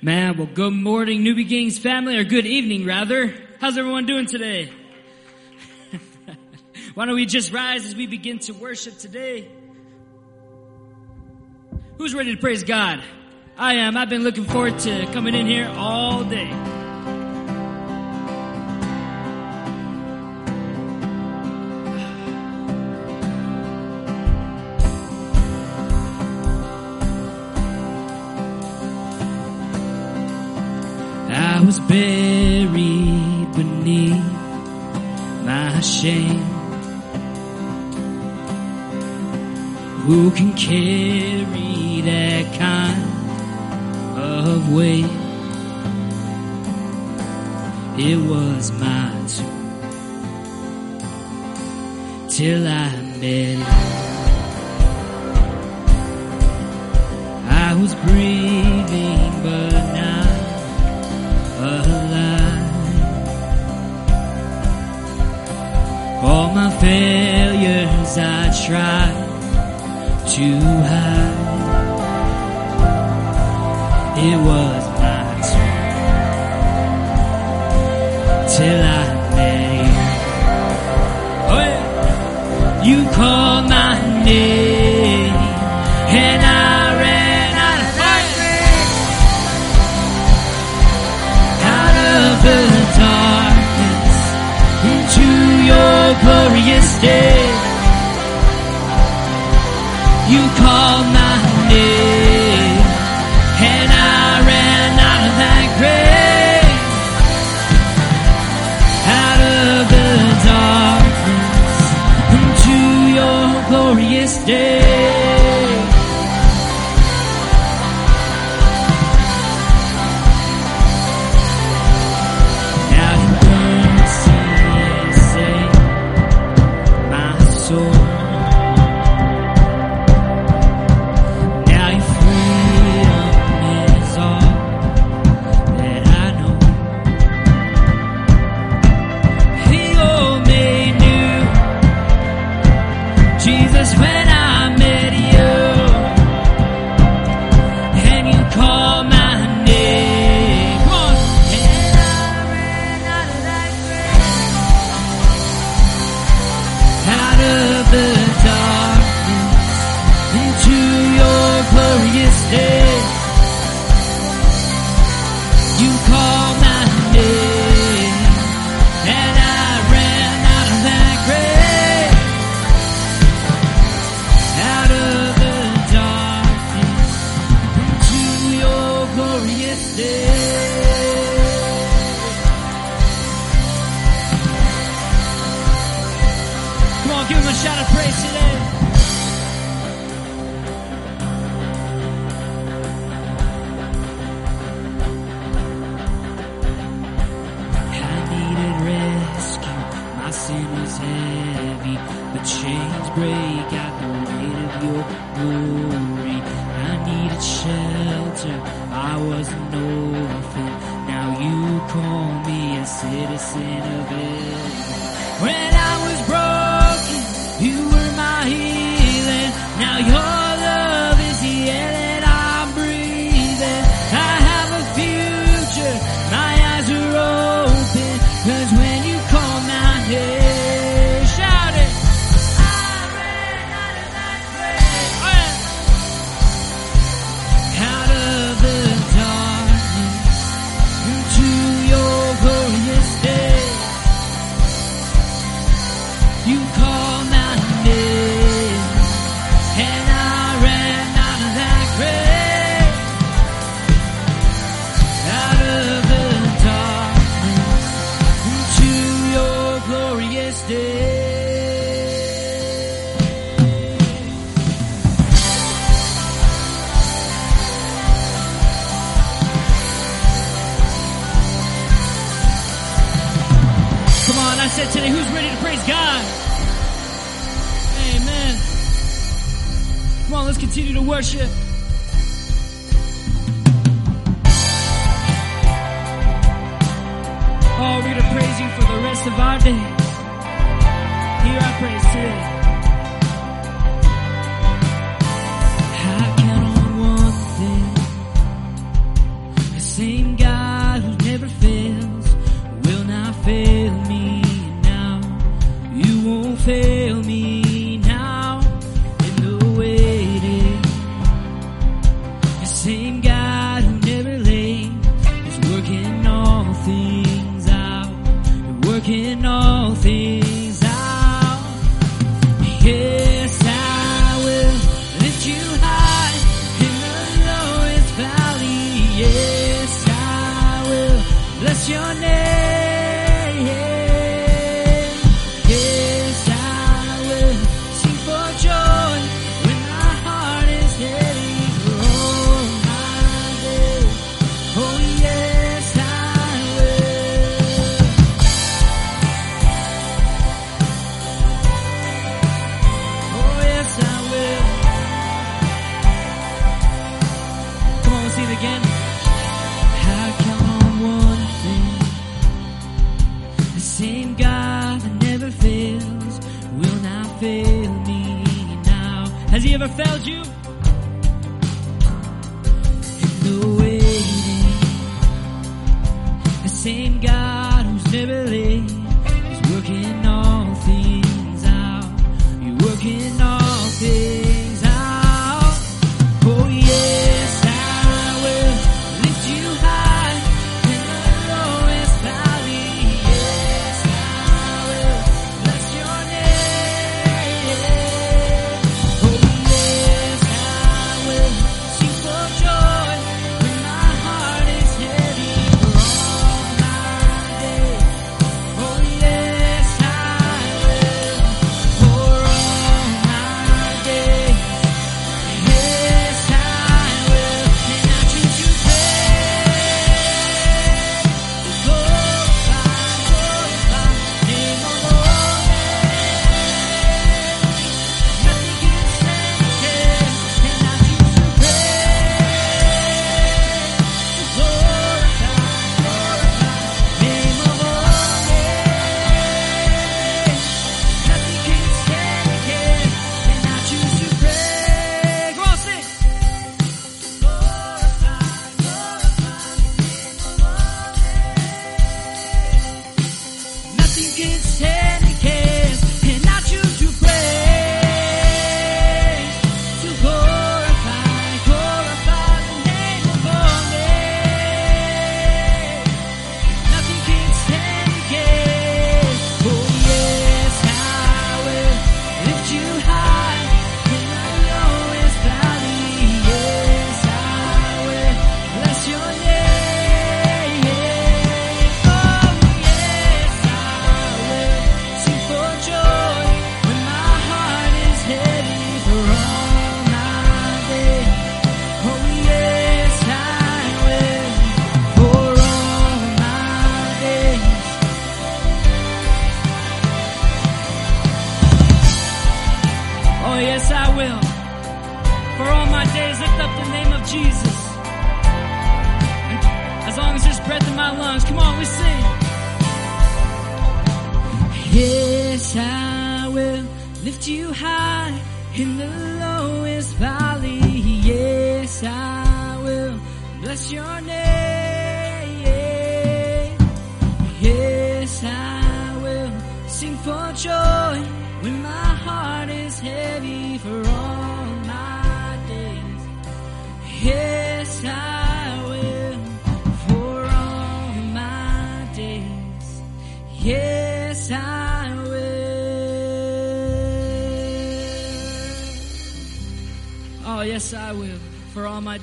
Man, well, good morning, New Beginnings family, or good evening, rather. How's everyone doing today? Why don't we just rise as we begin to worship today? Who's ready to praise God? I am. I've been looking forward to coming in here all day. buried beneath my shame. Who can carry that kind of weight? It was mine too, till I met you. I was breathing. my day. Here I praise today.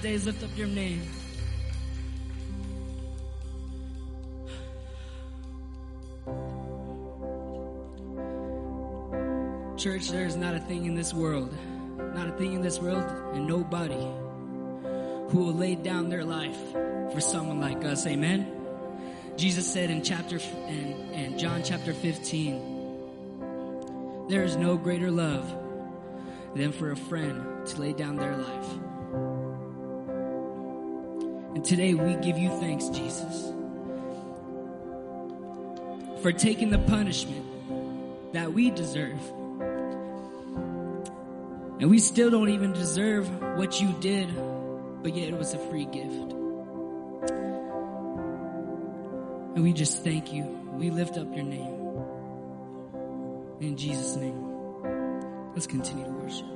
lift up your name. Church, there is not a thing in this world, not a thing in this world, and nobody who will lay down their life for someone like us. Amen. Jesus said in chapter in John chapter 15, there is no greater love than for a friend to lay down their life and today we give you thanks, Jesus, for taking the punishment that we deserve. And we still don't even deserve what you did, but yet it was a free gift. And we just thank you. We lift up your name. In Jesus' name, let's continue to worship.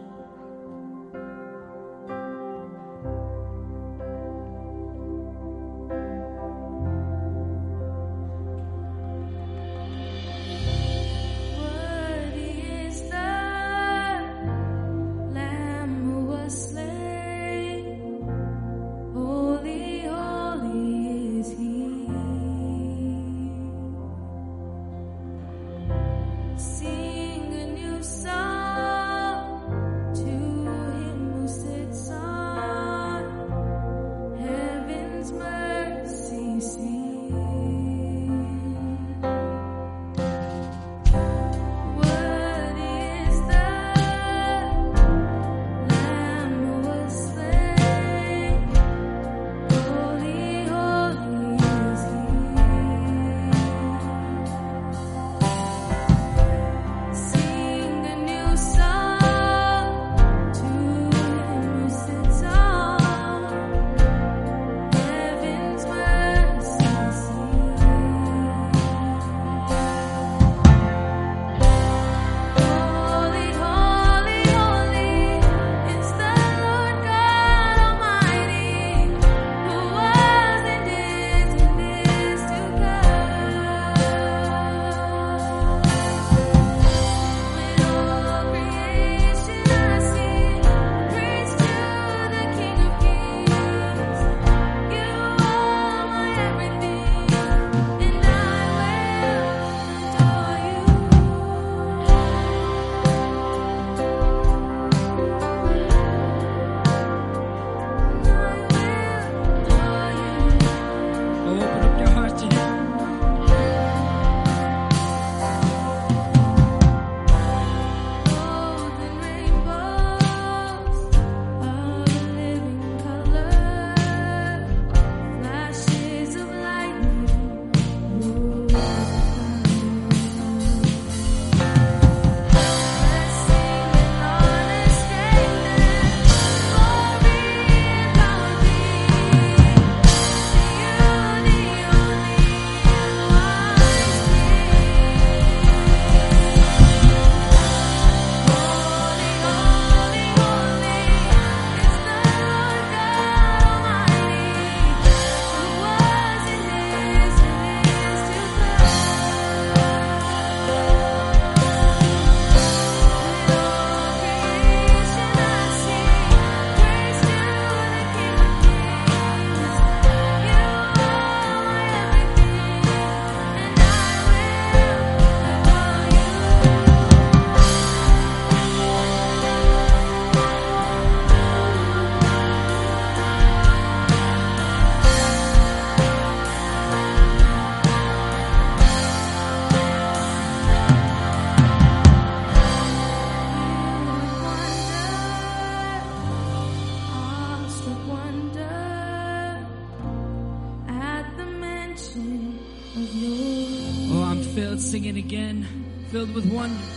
Filled with wonder.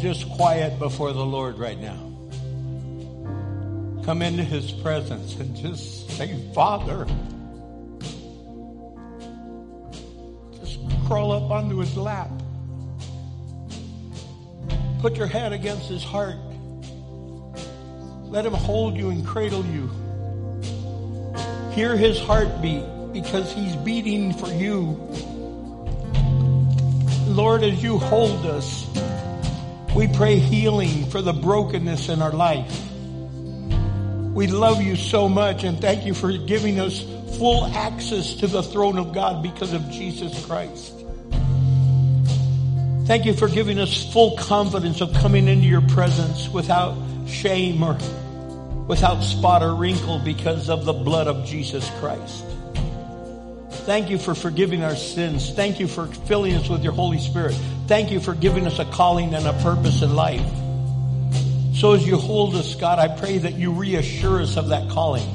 Just quiet before the Lord right now. Come into His presence and just say, Father. Just crawl up onto His lap. Put your head against His heart. Let Him hold you and cradle you. Hear His heartbeat because He's beating for you. Lord, as you hold us, we pray healing for the brokenness in our life. We love you so much and thank you for giving us full access to the throne of God because of Jesus Christ. Thank you for giving us full confidence of coming into your presence without shame or without spot or wrinkle because of the blood of Jesus Christ. Thank you for forgiving our sins. Thank you for filling us with your Holy Spirit. Thank you for giving us a calling and a purpose in life. So as you hold us, God, I pray that you reassure us of that calling.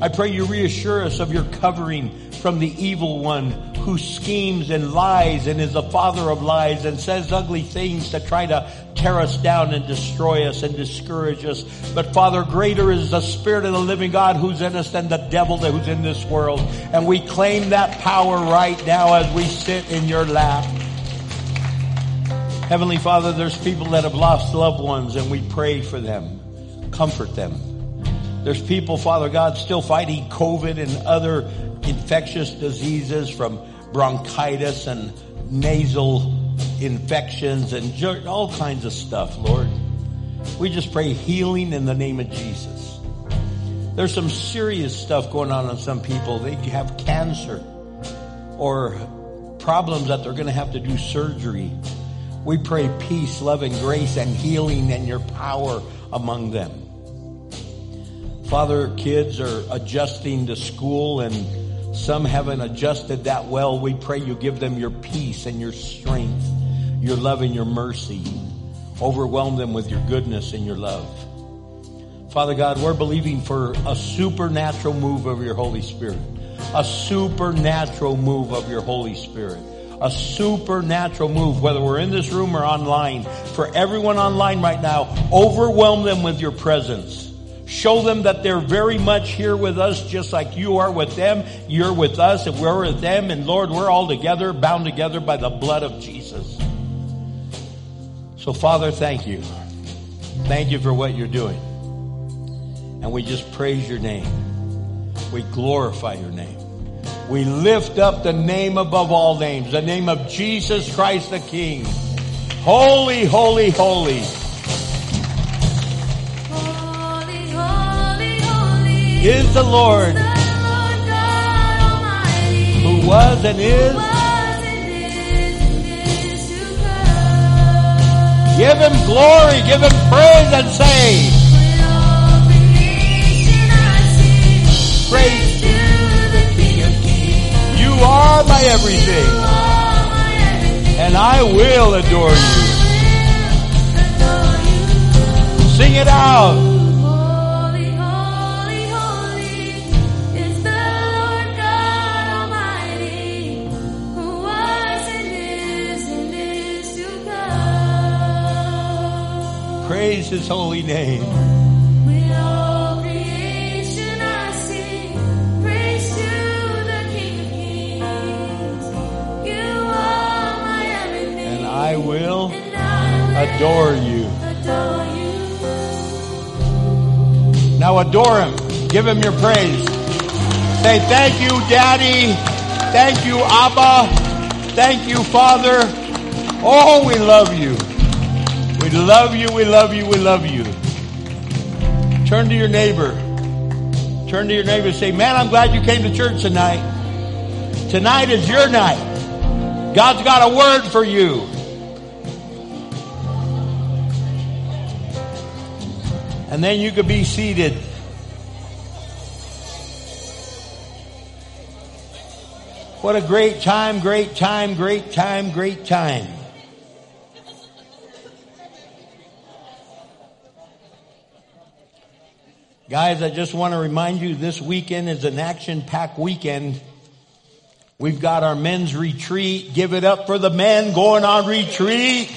I pray you reassure us of your covering from the evil one who schemes and lies and is the father of lies and says ugly things to try to tear us down and destroy us and discourage us. But Father, greater is the Spirit of the living God who's in us than the devil who's in this world. And we claim that power right now as we sit in your lap. Heavenly Father, there's people that have lost loved ones and we pray for them. Comfort them. There's people, Father God, still fighting COVID and other infectious diseases from bronchitis and nasal infections and all kinds of stuff, Lord. We just pray healing in the name of Jesus. There's some serious stuff going on in some people. They have cancer or problems that they're going to have to do surgery. We pray peace, love, and grace and healing and your power among them. Father, kids are adjusting to school and some haven't adjusted that well. We pray you give them your peace and your strength, your love and your mercy. Overwhelm them with your goodness and your love. Father God, we're believing for a supernatural move of your Holy Spirit. A supernatural move of your Holy Spirit. A supernatural move, whether we're in this room or online. For everyone online right now, overwhelm them with your presence. Show them that they're very much here with us, just like you are with them. You're with us, and we're with them. And Lord, we're all together, bound together by the blood of Jesus. So, Father, thank you. Thank you for what you're doing. And we just praise your name. We glorify your name. We lift up the name above all names, the name of Jesus Christ the King. Holy, holy, holy. Is the Lord who was and is. Give him glory, give him praise and say, Praise to the King of Kings. You are my everything. and I will. Adore you. Sing it out. Praise his holy name. With all creation I sing praise to the King of Kings. You are my everything, And I will and I will adore you. adore you. Now adore him. Give him your praise. Say thank you, Daddy. Thank you, Abba. Thank you, Father. Oh, we love you. Love you, we love you, we love you. Turn to your neighbor. Turn to your neighbor and say, man, I'm glad you came to church tonight. Tonight is your night. God's got a word for you. And then you could be seated. What a great time, great time, great time, great time. Guys, I just want to remind you this weekend is an action packed weekend. We've got our men's retreat. Give it up for the men going on retreat.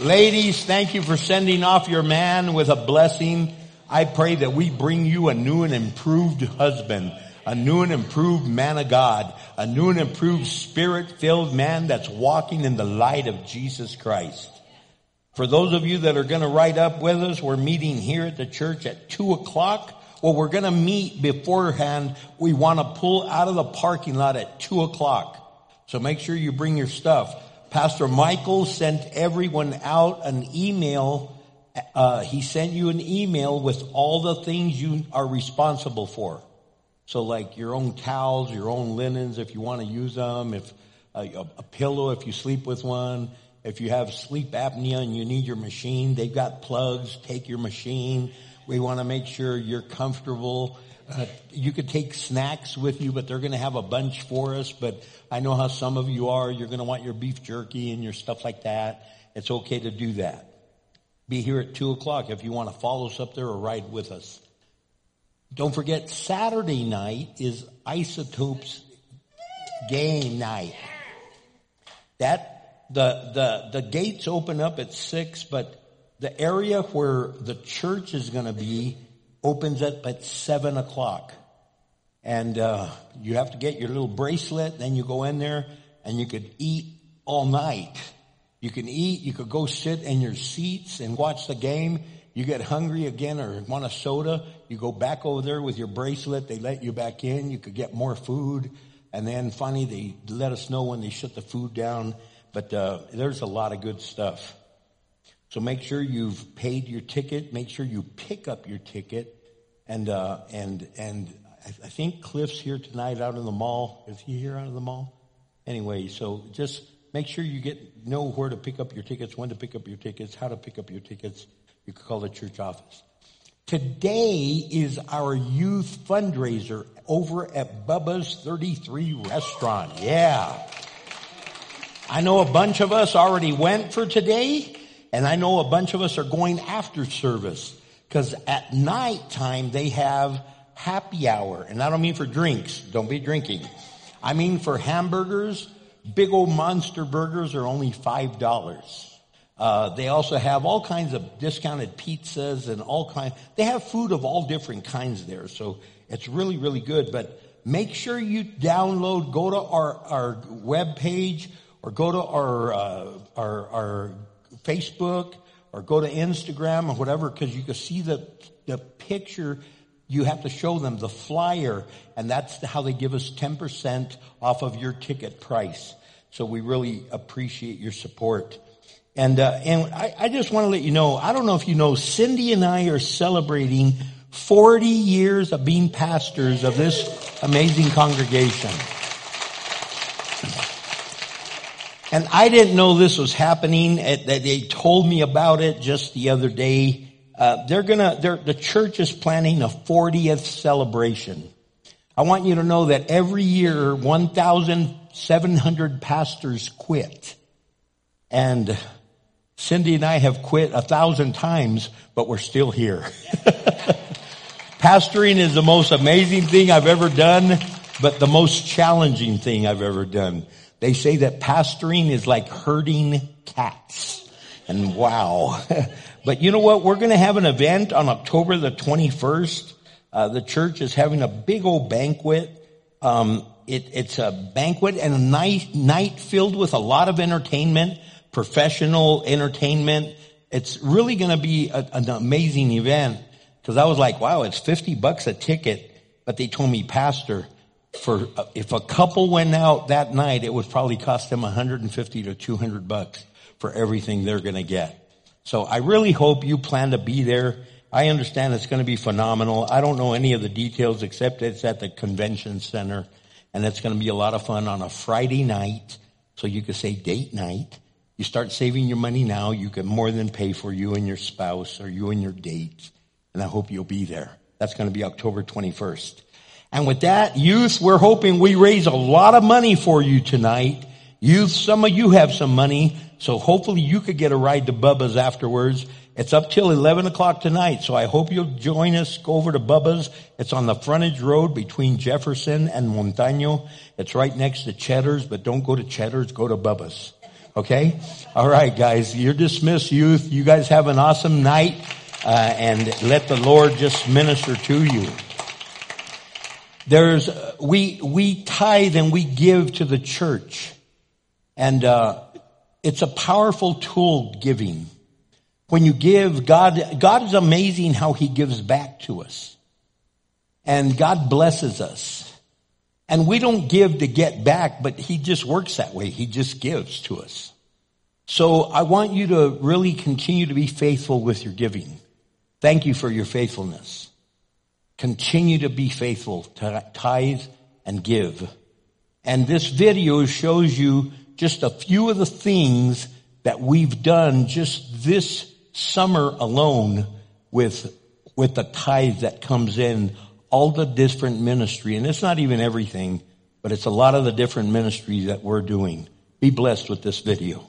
Ladies, thank you for sending off your man with a blessing. I pray that we bring you a new and improved husband, a new and improved man of God, a new and improved spirit filled man that's walking in the light of Jesus Christ. For those of you that are going to ride up with us, we're meeting here at the church at two o'clock. Well, we're going to meet beforehand. We want to pull out of the parking lot at two o'clock. So make sure you bring your stuff. Pastor Michael sent everyone out an email. Uh, he sent you an email with all the things you are responsible for. So like your own towels, your own linens, if you want to use them, if uh, a, a pillow, if you sleep with one, if you have sleep apnea and you need your machine, they've got plugs. Take your machine. We want to make sure you're comfortable. Uh, you could take snacks with you, but they're going to have a bunch for us. But I know how some of you are. You're going to want your beef jerky and your stuff like that. It's okay to do that. Be here at two o'clock if you want to follow us up there or ride with us. Don't forget Saturday night is Isotopes game night. That the the the gates open up at six, but the area where the church is going to be opens up at seven o'clock, and uh, you have to get your little bracelet. Then you go in there, and you could eat all night. You can eat. You could go sit in your seats and watch the game. You get hungry again or want a soda, you go back over there with your bracelet. They let you back in. You could get more food. And then finally they let us know when they shut the food down. But uh, there's a lot of good stuff. So make sure you've paid your ticket. Make sure you pick up your ticket. And, uh, and, and I think Cliff's here tonight out in the mall. Is he here out of the mall? Anyway, so just make sure you get, know where to pick up your tickets, when to pick up your tickets, how to pick up your tickets. You can call the church office. Today is our youth fundraiser over at Bubba's 33 restaurant. Yeah. I know a bunch of us already went for today, and I know a bunch of us are going after service. Because at night time they have happy hour. And I don't mean for drinks. Don't be drinking. I mean for hamburgers. Big old monster burgers are only $5. Uh, they also have all kinds of discounted pizzas and all kinds. They have food of all different kinds there, so it's really, really good. But make sure you download, go to our our web page, or go to our uh, our, our Facebook, or go to Instagram or whatever, because you can see the the picture. You have to show them the flyer, and that's how they give us ten percent off of your ticket price. So we really appreciate your support. And uh, and I, I just want to let you know. I don't know if you know, Cindy and I are celebrating 40 years of being pastors of this amazing congregation. And I didn't know this was happening. That they told me about it just the other day. Uh, they're gonna. They're, the church is planning a 40th celebration. I want you to know that every year 1,700 pastors quit, and Cindy and I have quit a thousand times, but we're still here. Pastoring is the most amazing thing I've ever done, but the most challenging thing I've ever done. They say that pastoring is like herding cats. And wow. but you know what? We're going to have an event on October the 21st. Uh, the church is having a big old banquet. Um, it, it's a banquet and a night, night filled with a lot of entertainment professional entertainment. It's really going to be a, an amazing event because I was like, wow, it's 50 bucks a ticket. But they told me, pastor, for if a couple went out that night, it would probably cost them 150 to 200 bucks for everything they're going to get. So I really hope you plan to be there. I understand it's going to be phenomenal. I don't know any of the details except it's at the convention center and it's going to be a lot of fun on a Friday night. So you could say date night. You start saving your money now, you can more than pay for you and your spouse or you and your date. And I hope you'll be there. That's going to be October 21st. And with that, youth, we're hoping we raise a lot of money for you tonight. Youth, some of you have some money, so hopefully you could get a ride to Bubba's afterwards. It's up till 11 o'clock tonight, so I hope you'll join us. Go over to Bubba's. It's on the frontage road between Jefferson and Montaño. It's right next to Cheddar's, but don't go to Cheddar's, go to Bubba's. Okay? All right, guys. You're dismissed, youth. You guys have an awesome night, uh, and let the Lord just minister to you. There's, uh, we, we tithe and we give to the church. And, uh, it's a powerful tool giving. When you give, God, God is amazing how He gives back to us. And God blesses us. And we don't give to get back, but he just works that way. He just gives to us. So I want you to really continue to be faithful with your giving. Thank you for your faithfulness. Continue to be faithful to tithe and give. And this video shows you just a few of the things that we've done just this summer alone with, with the tithe that comes in all the different ministry, and it's not even everything, but it's a lot of the different ministries that we're doing. Be blessed with this video.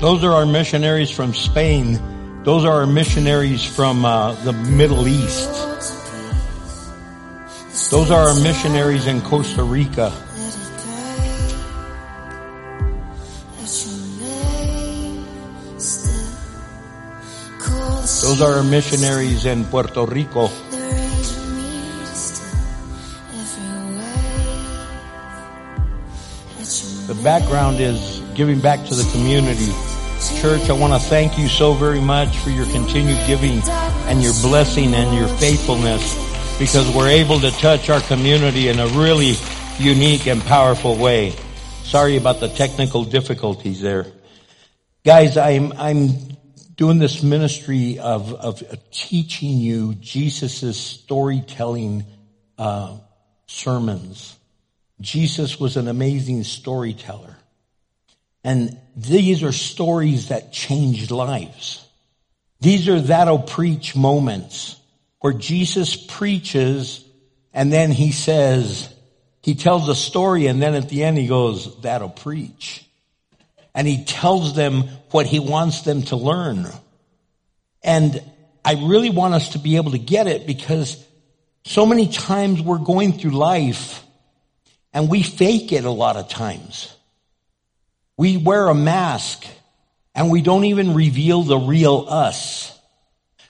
Those are our missionaries from Spain. Those are our missionaries from uh, the Middle East. Those are our missionaries in Costa Rica. Those are our missionaries in Puerto Rico. The background is giving back to the community. Church, I want to thank you so very much for your continued giving and your blessing and your faithfulness because we're able to touch our community in a really unique and powerful way. Sorry about the technical difficulties there. Guys, I'm, I'm doing this ministry of, of teaching you Jesus' storytelling, uh, sermons. Jesus was an amazing storyteller. And these are stories that changed lives. These are that'll preach moments where Jesus preaches and then he says, he tells a story and then at the end he goes, that'll preach. And he tells them what he wants them to learn. And I really want us to be able to get it because so many times we're going through life and we fake it a lot of times. We wear a mask and we don't even reveal the real us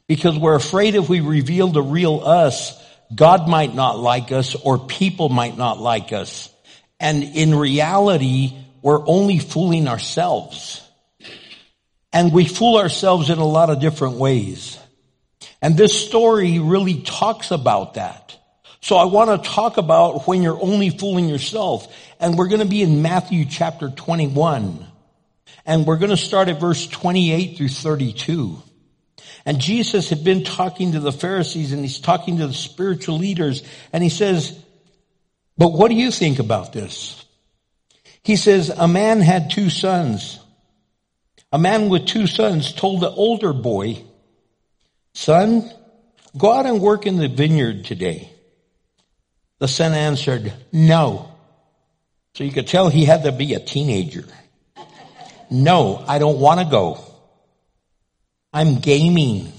because we're afraid if we reveal the real us, God might not like us or people might not like us. And in reality, we're only fooling ourselves. And we fool ourselves in a lot of different ways. And this story really talks about that. So I want to talk about when you're only fooling yourself. And we're going to be in Matthew chapter 21. And we're going to start at verse 28 through 32. And Jesus had been talking to the Pharisees and he's talking to the spiritual leaders and he says, but what do you think about this? He says, a man had two sons. A man with two sons told the older boy, son, go out and work in the vineyard today. The son answered, no. So you could tell he had to be a teenager. No, I don't want to go. I'm gaming.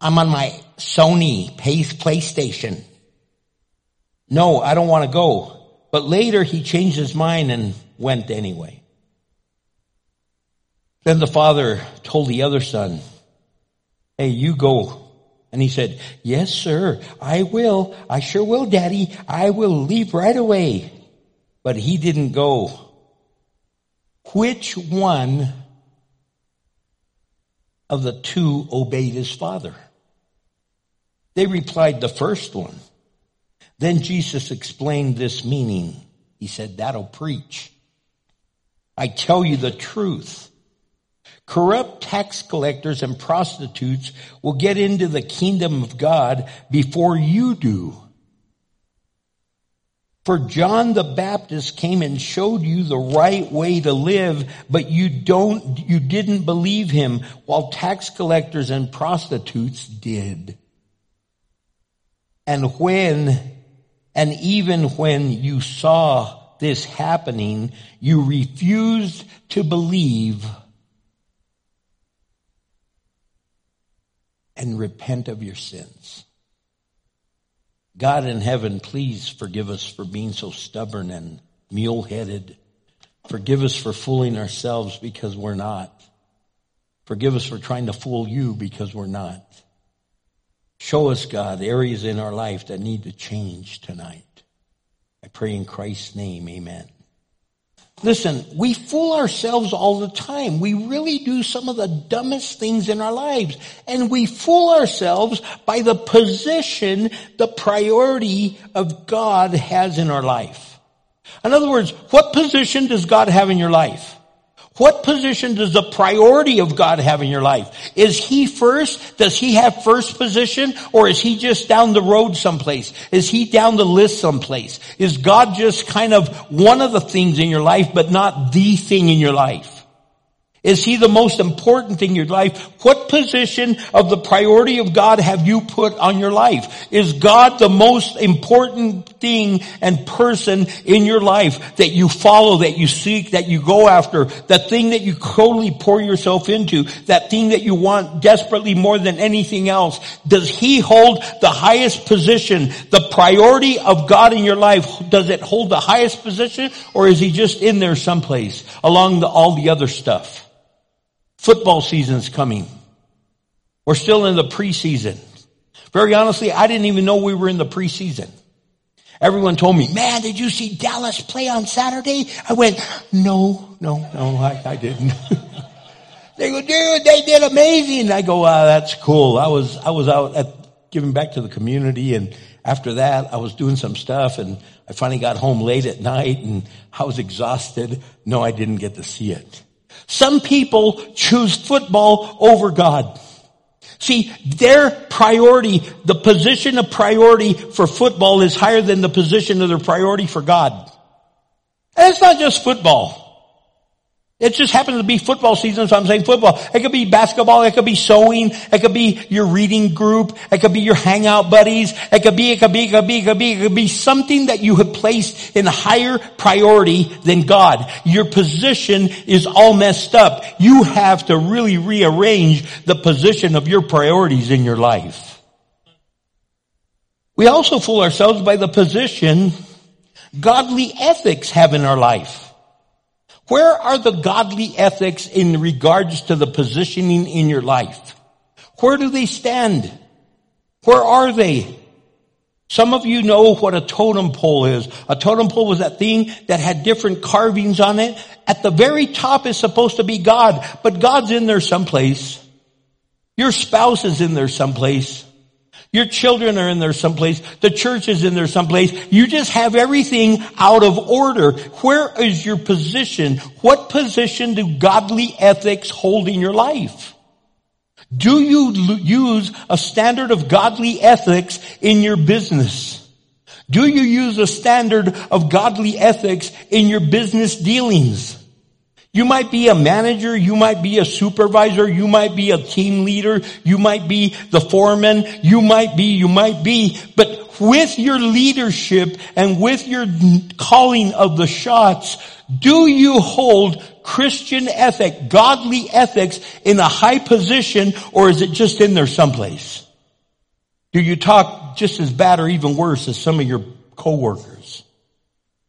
I'm on my Sony PlayStation. No, I don't want to go. But later he changed his mind and went anyway. Then the father told the other son, Hey, you go and he said, yes, sir, I will. I sure will, daddy. I will leave right away. But he didn't go. Which one of the two obeyed his father? They replied, the first one. Then Jesus explained this meaning. He said, that'll preach. I tell you the truth. Corrupt tax collectors and prostitutes will get into the kingdom of God before you do. For John the Baptist came and showed you the right way to live, but you don't, you didn't believe him while tax collectors and prostitutes did. And when, and even when you saw this happening, you refused to believe and repent of your sins. God in heaven, please forgive us for being so stubborn and mule headed. Forgive us for fooling ourselves because we're not. Forgive us for trying to fool you because we're not. Show us, God, areas in our life that need to change tonight. I pray in Christ's name, amen. Listen, we fool ourselves all the time. We really do some of the dumbest things in our lives. And we fool ourselves by the position, the priority of God has in our life. In other words, what position does God have in your life? What position does the priority of God have in your life? Is He first? Does He have first position? Or is He just down the road someplace? Is He down the list someplace? Is God just kind of one of the things in your life, but not the thing in your life? Is he the most important thing in your life? What position of the priority of God have you put on your life? Is God the most important thing and person in your life that you follow, that you seek, that you go after, that thing that you totally pour yourself into, that thing that you want desperately more than anything else? Does he hold the highest position, the priority of God in your life? Does it hold the highest position or is he just in there someplace along the, all the other stuff? Football season's coming. We're still in the preseason. Very honestly, I didn't even know we were in the preseason. Everyone told me, man, did you see Dallas play on Saturday? I went, no, no, no, I, I didn't. they go, dude, they did amazing. I go, wow, that's cool. I was, I was out at giving back to the community and after that I was doing some stuff and I finally got home late at night and I was exhausted. No, I didn't get to see it. Some people choose football over God. See, their priority, the position of priority for football is higher than the position of their priority for God. And it's not just football. It just happens to be football season, so I'm saying football. It could be basketball, it could be sewing, it could be your reading group, it could be your hangout buddies, it could be, it could be, it could be, it could be, it could be something that you have placed in higher priority than God. Your position is all messed up. You have to really rearrange the position of your priorities in your life. We also fool ourselves by the position godly ethics have in our life. Where are the godly ethics in regards to the positioning in your life? Where do they stand? Where are they? Some of you know what a totem pole is. A totem pole was that thing that had different carvings on it. At the very top is supposed to be God, but God's in there someplace. Your spouse is in there someplace. Your children are in there someplace. The church is in there someplace. You just have everything out of order. Where is your position? What position do godly ethics hold in your life? Do you l- use a standard of godly ethics in your business? Do you use a standard of godly ethics in your business dealings? You might be a manager, you might be a supervisor, you might be a team leader, you might be the foreman, you might be, you might be, but with your leadership and with your calling of the shots, do you hold Christian ethic, godly ethics in a high position or is it just in there someplace? Do you talk just as bad or even worse as some of your coworkers?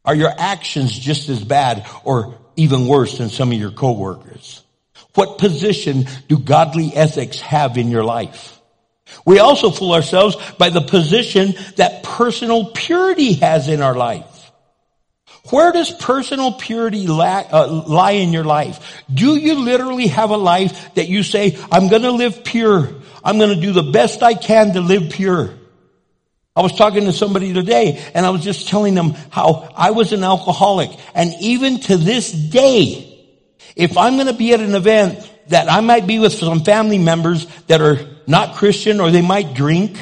Are your actions just as bad or even worse than some of your coworkers? What position do godly ethics have in your life? We also fool ourselves by the position that personal purity has in our life. Where does personal purity lie, uh, lie in your life? Do you literally have a life that you say, I'm gonna live pure. I'm gonna do the best I can to live pure. I was talking to somebody today and I was just telling them how I was an alcoholic and even to this day, if I'm going to be at an event that I might be with some family members that are not Christian or they might drink,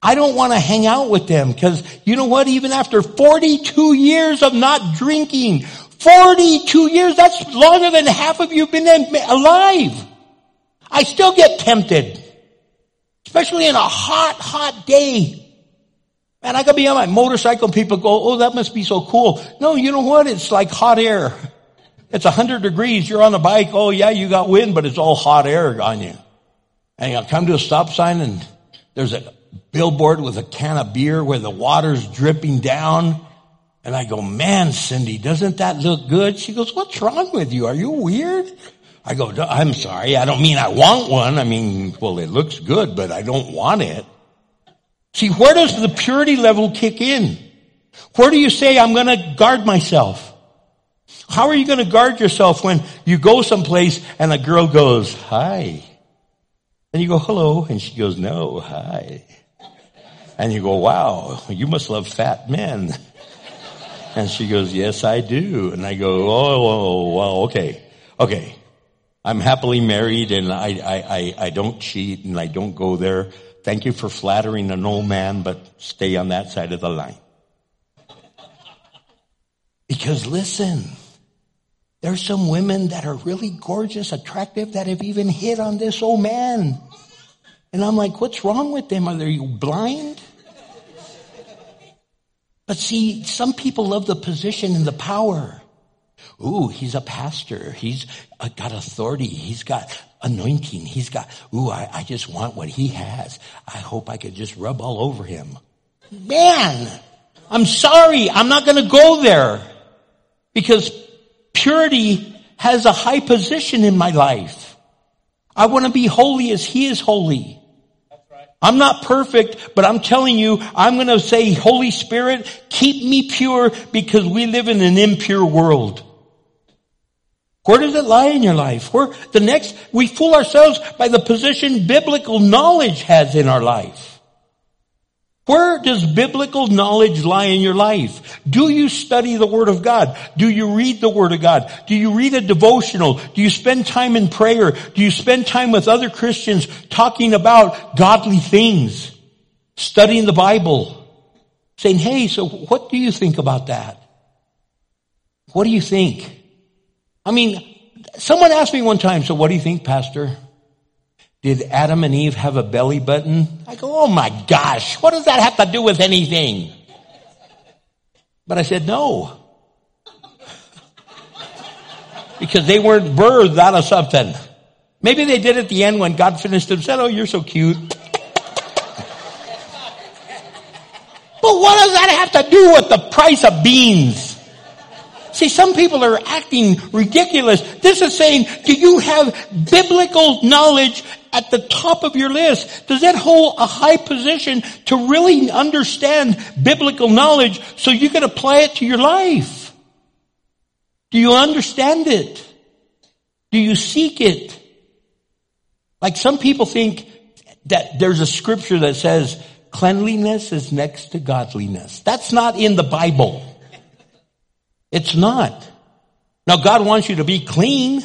I don't want to hang out with them because you know what? Even after 42 years of not drinking, 42 years, that's longer than half of you have been alive. I still get tempted. Especially in a hot, hot day. Man, I could be on my motorcycle and people go, oh, that must be so cool. No, you know what? It's like hot air. It's a hundred degrees. You're on a bike. Oh yeah, you got wind, but it's all hot air on you. And you come to a stop sign and there's a billboard with a can of beer where the water's dripping down. And I go, man, Cindy, doesn't that look good? She goes, what's wrong with you? Are you weird? I go, I'm sorry. I don't mean I want one. I mean, well, it looks good, but I don't want it. See, where does the purity level kick in? Where do you say, I'm going to guard myself? How are you going to guard yourself when you go someplace and a girl goes, hi? And you go, hello. And she goes, no, hi. And you go, wow, you must love fat men. And she goes, yes, I do. And I go, oh, oh, oh well, okay, okay. I'm happily married and I, I, I, I don't cheat and I don't go there. Thank you for flattering an old man, but stay on that side of the line. Because listen, There's some women that are really gorgeous, attractive, that have even hit on this old man. And I'm like, what's wrong with them? Are they blind? But see, some people love the position and the power. Ooh, he's a pastor. He's uh, got authority. He's got anointing. He's got, ooh, I, I just want what he has. I hope I could just rub all over him. Man, I'm sorry. I'm not going to go there because purity has a high position in my life. I want to be holy as he is holy. I'm not perfect, but I'm telling you, I'm going to say, Holy Spirit, keep me pure because we live in an impure world. Where does it lie in your life? Where the next, we fool ourselves by the position biblical knowledge has in our life. Where does biblical knowledge lie in your life? Do you study the Word of God? Do you read the Word of God? Do you read a devotional? Do you spend time in prayer? Do you spend time with other Christians talking about godly things? Studying the Bible? Saying, hey, so what do you think about that? What do you think? I mean, someone asked me one time, so what do you think, Pastor? Did Adam and Eve have a belly button? I go, oh my gosh, what does that have to do with anything? But I said, no. because they weren't birthed out of something. Maybe they did at the end when God finished them, said, oh, you're so cute. but what does that have to do with the price of beans? See, some people are acting ridiculous. This is saying, do you have biblical knowledge at the top of your list? Does that hold a high position to really understand biblical knowledge so you can apply it to your life? Do you understand it? Do you seek it? Like some people think that there's a scripture that says cleanliness is next to godliness. That's not in the Bible. It's not. Now God wants you to be clean.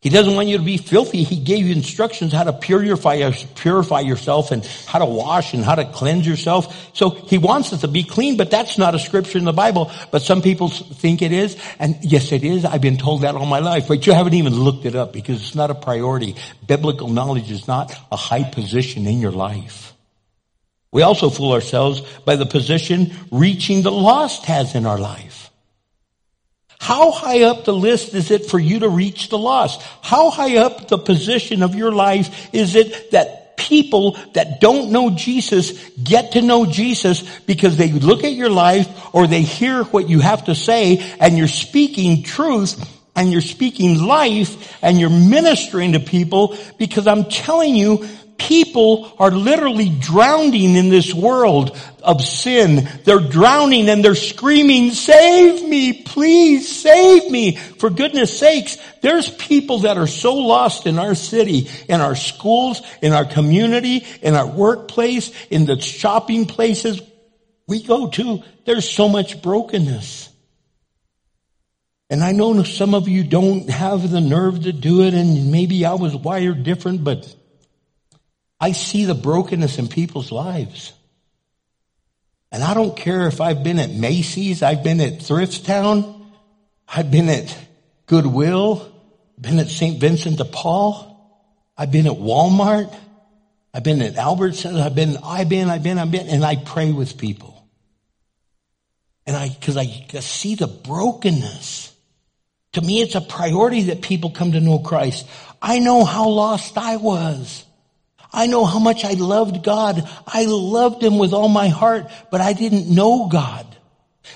He doesn't want you to be filthy. He gave you instructions how to purify, purify yourself and how to wash and how to cleanse yourself. So he wants us to be clean, but that's not a scripture in the Bible. But some people think it is. And yes, it is. I've been told that all my life, but you haven't even looked it up because it's not a priority. Biblical knowledge is not a high position in your life. We also fool ourselves by the position reaching the lost has in our life. How high up the list is it for you to reach the lost? How high up the position of your life is it that people that don't know Jesus get to know Jesus because they look at your life or they hear what you have to say and you're speaking truth and you're speaking life and you're ministering to people because I'm telling you, people are literally drowning in this world of sin. They're drowning and they're screaming, save me, please save me. For goodness sakes, there's people that are so lost in our city, in our schools, in our community, in our workplace, in the shopping places we go to. There's so much brokenness. And I know some of you don't have the nerve to do it and maybe I was wired different, but I see the brokenness in people's lives. And I don't care if I've been at Macy's, I've been at Thriftstown, I've been at Goodwill, been at St. Vincent de Paul, I've been at Walmart, I've been at Albertsons, I've been, I've been, I've been, I've been, and I pray with people. And I, cause I see the brokenness. To me, it's a priority that people come to know Christ. I know how lost I was. I know how much I loved God. I loved Him with all my heart, but I didn't know God.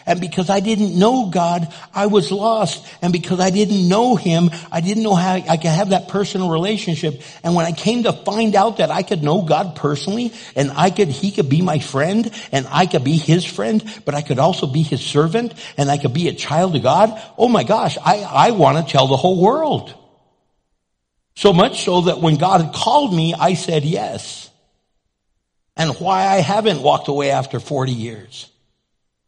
And because I didn't know God, I was lost. And because I didn't know Him, I didn't know how I could have that personal relationship. And when I came to find out that I could know God personally, and I could, He could be my friend, and I could be His friend, but I could also be His servant, and I could be a child of God, oh my gosh, I, I want to tell the whole world. So much so that when God had called me, I said yes. And why I haven't walked away after 40 years.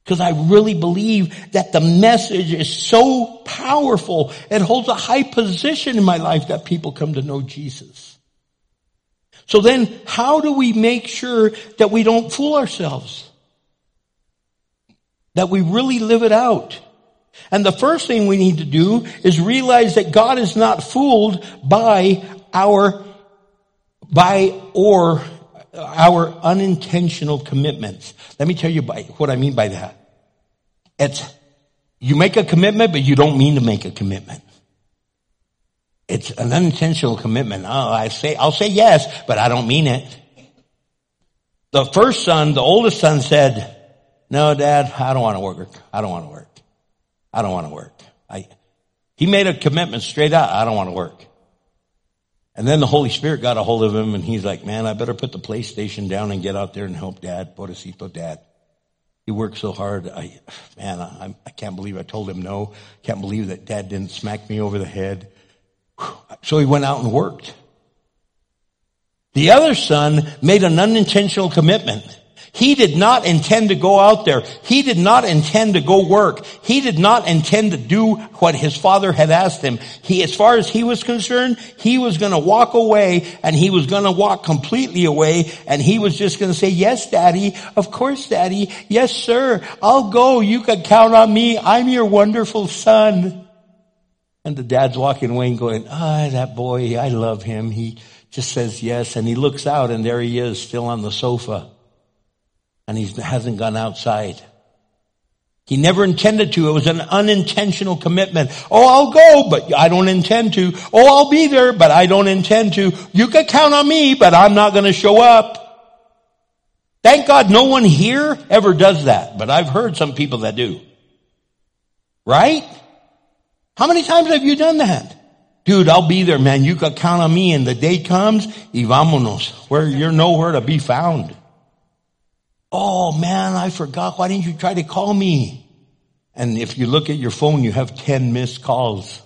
Because I really believe that the message is so powerful. It holds a high position in my life that people come to know Jesus. So then how do we make sure that we don't fool ourselves? That we really live it out? And the first thing we need to do is realize that God is not fooled by our, by or uh, our unintentional commitments. Let me tell you by, what I mean by that. It's, you make a commitment, but you don't mean to make a commitment. It's an unintentional commitment. Oh, I say, I'll say yes, but I don't mean it. The first son, the oldest son said, no, dad, I don't want to work. I don't want to work. I don't want to work. I, he made a commitment straight out. I don't want to work. And then the Holy Spirit got a hold of him and he's like, man, I better put the PlayStation down and get out there and help dad, Pobrecito dad. He worked so hard. I, man, I, I can't believe I told him no. Can't believe that dad didn't smack me over the head. So he went out and worked. The other son made an unintentional commitment. He did not intend to go out there. He did not intend to go work. He did not intend to do what his father had asked him. He, as far as he was concerned, he was going to walk away and he was going to walk completely away and he was just going to say, yes, daddy. Of course, daddy. Yes, sir. I'll go. You can count on me. I'm your wonderful son. And the dad's walking away and going, ah, that boy, I love him. He just says yes. And he looks out and there he is still on the sofa and he hasn't gone outside. He never intended to. It was an unintentional commitment. Oh, I'll go, but I don't intend to. Oh, I'll be there, but I don't intend to. You can count on me, but I'm not going to show up. Thank God no one here ever does that, but I've heard some people that do. Right? How many times have you done that? Dude, I'll be there, man. You can count on me and the day comes, y vámonos, where you're nowhere to be found. Oh man, I forgot. Why didn't you try to call me? And if you look at your phone, you have 10 missed calls.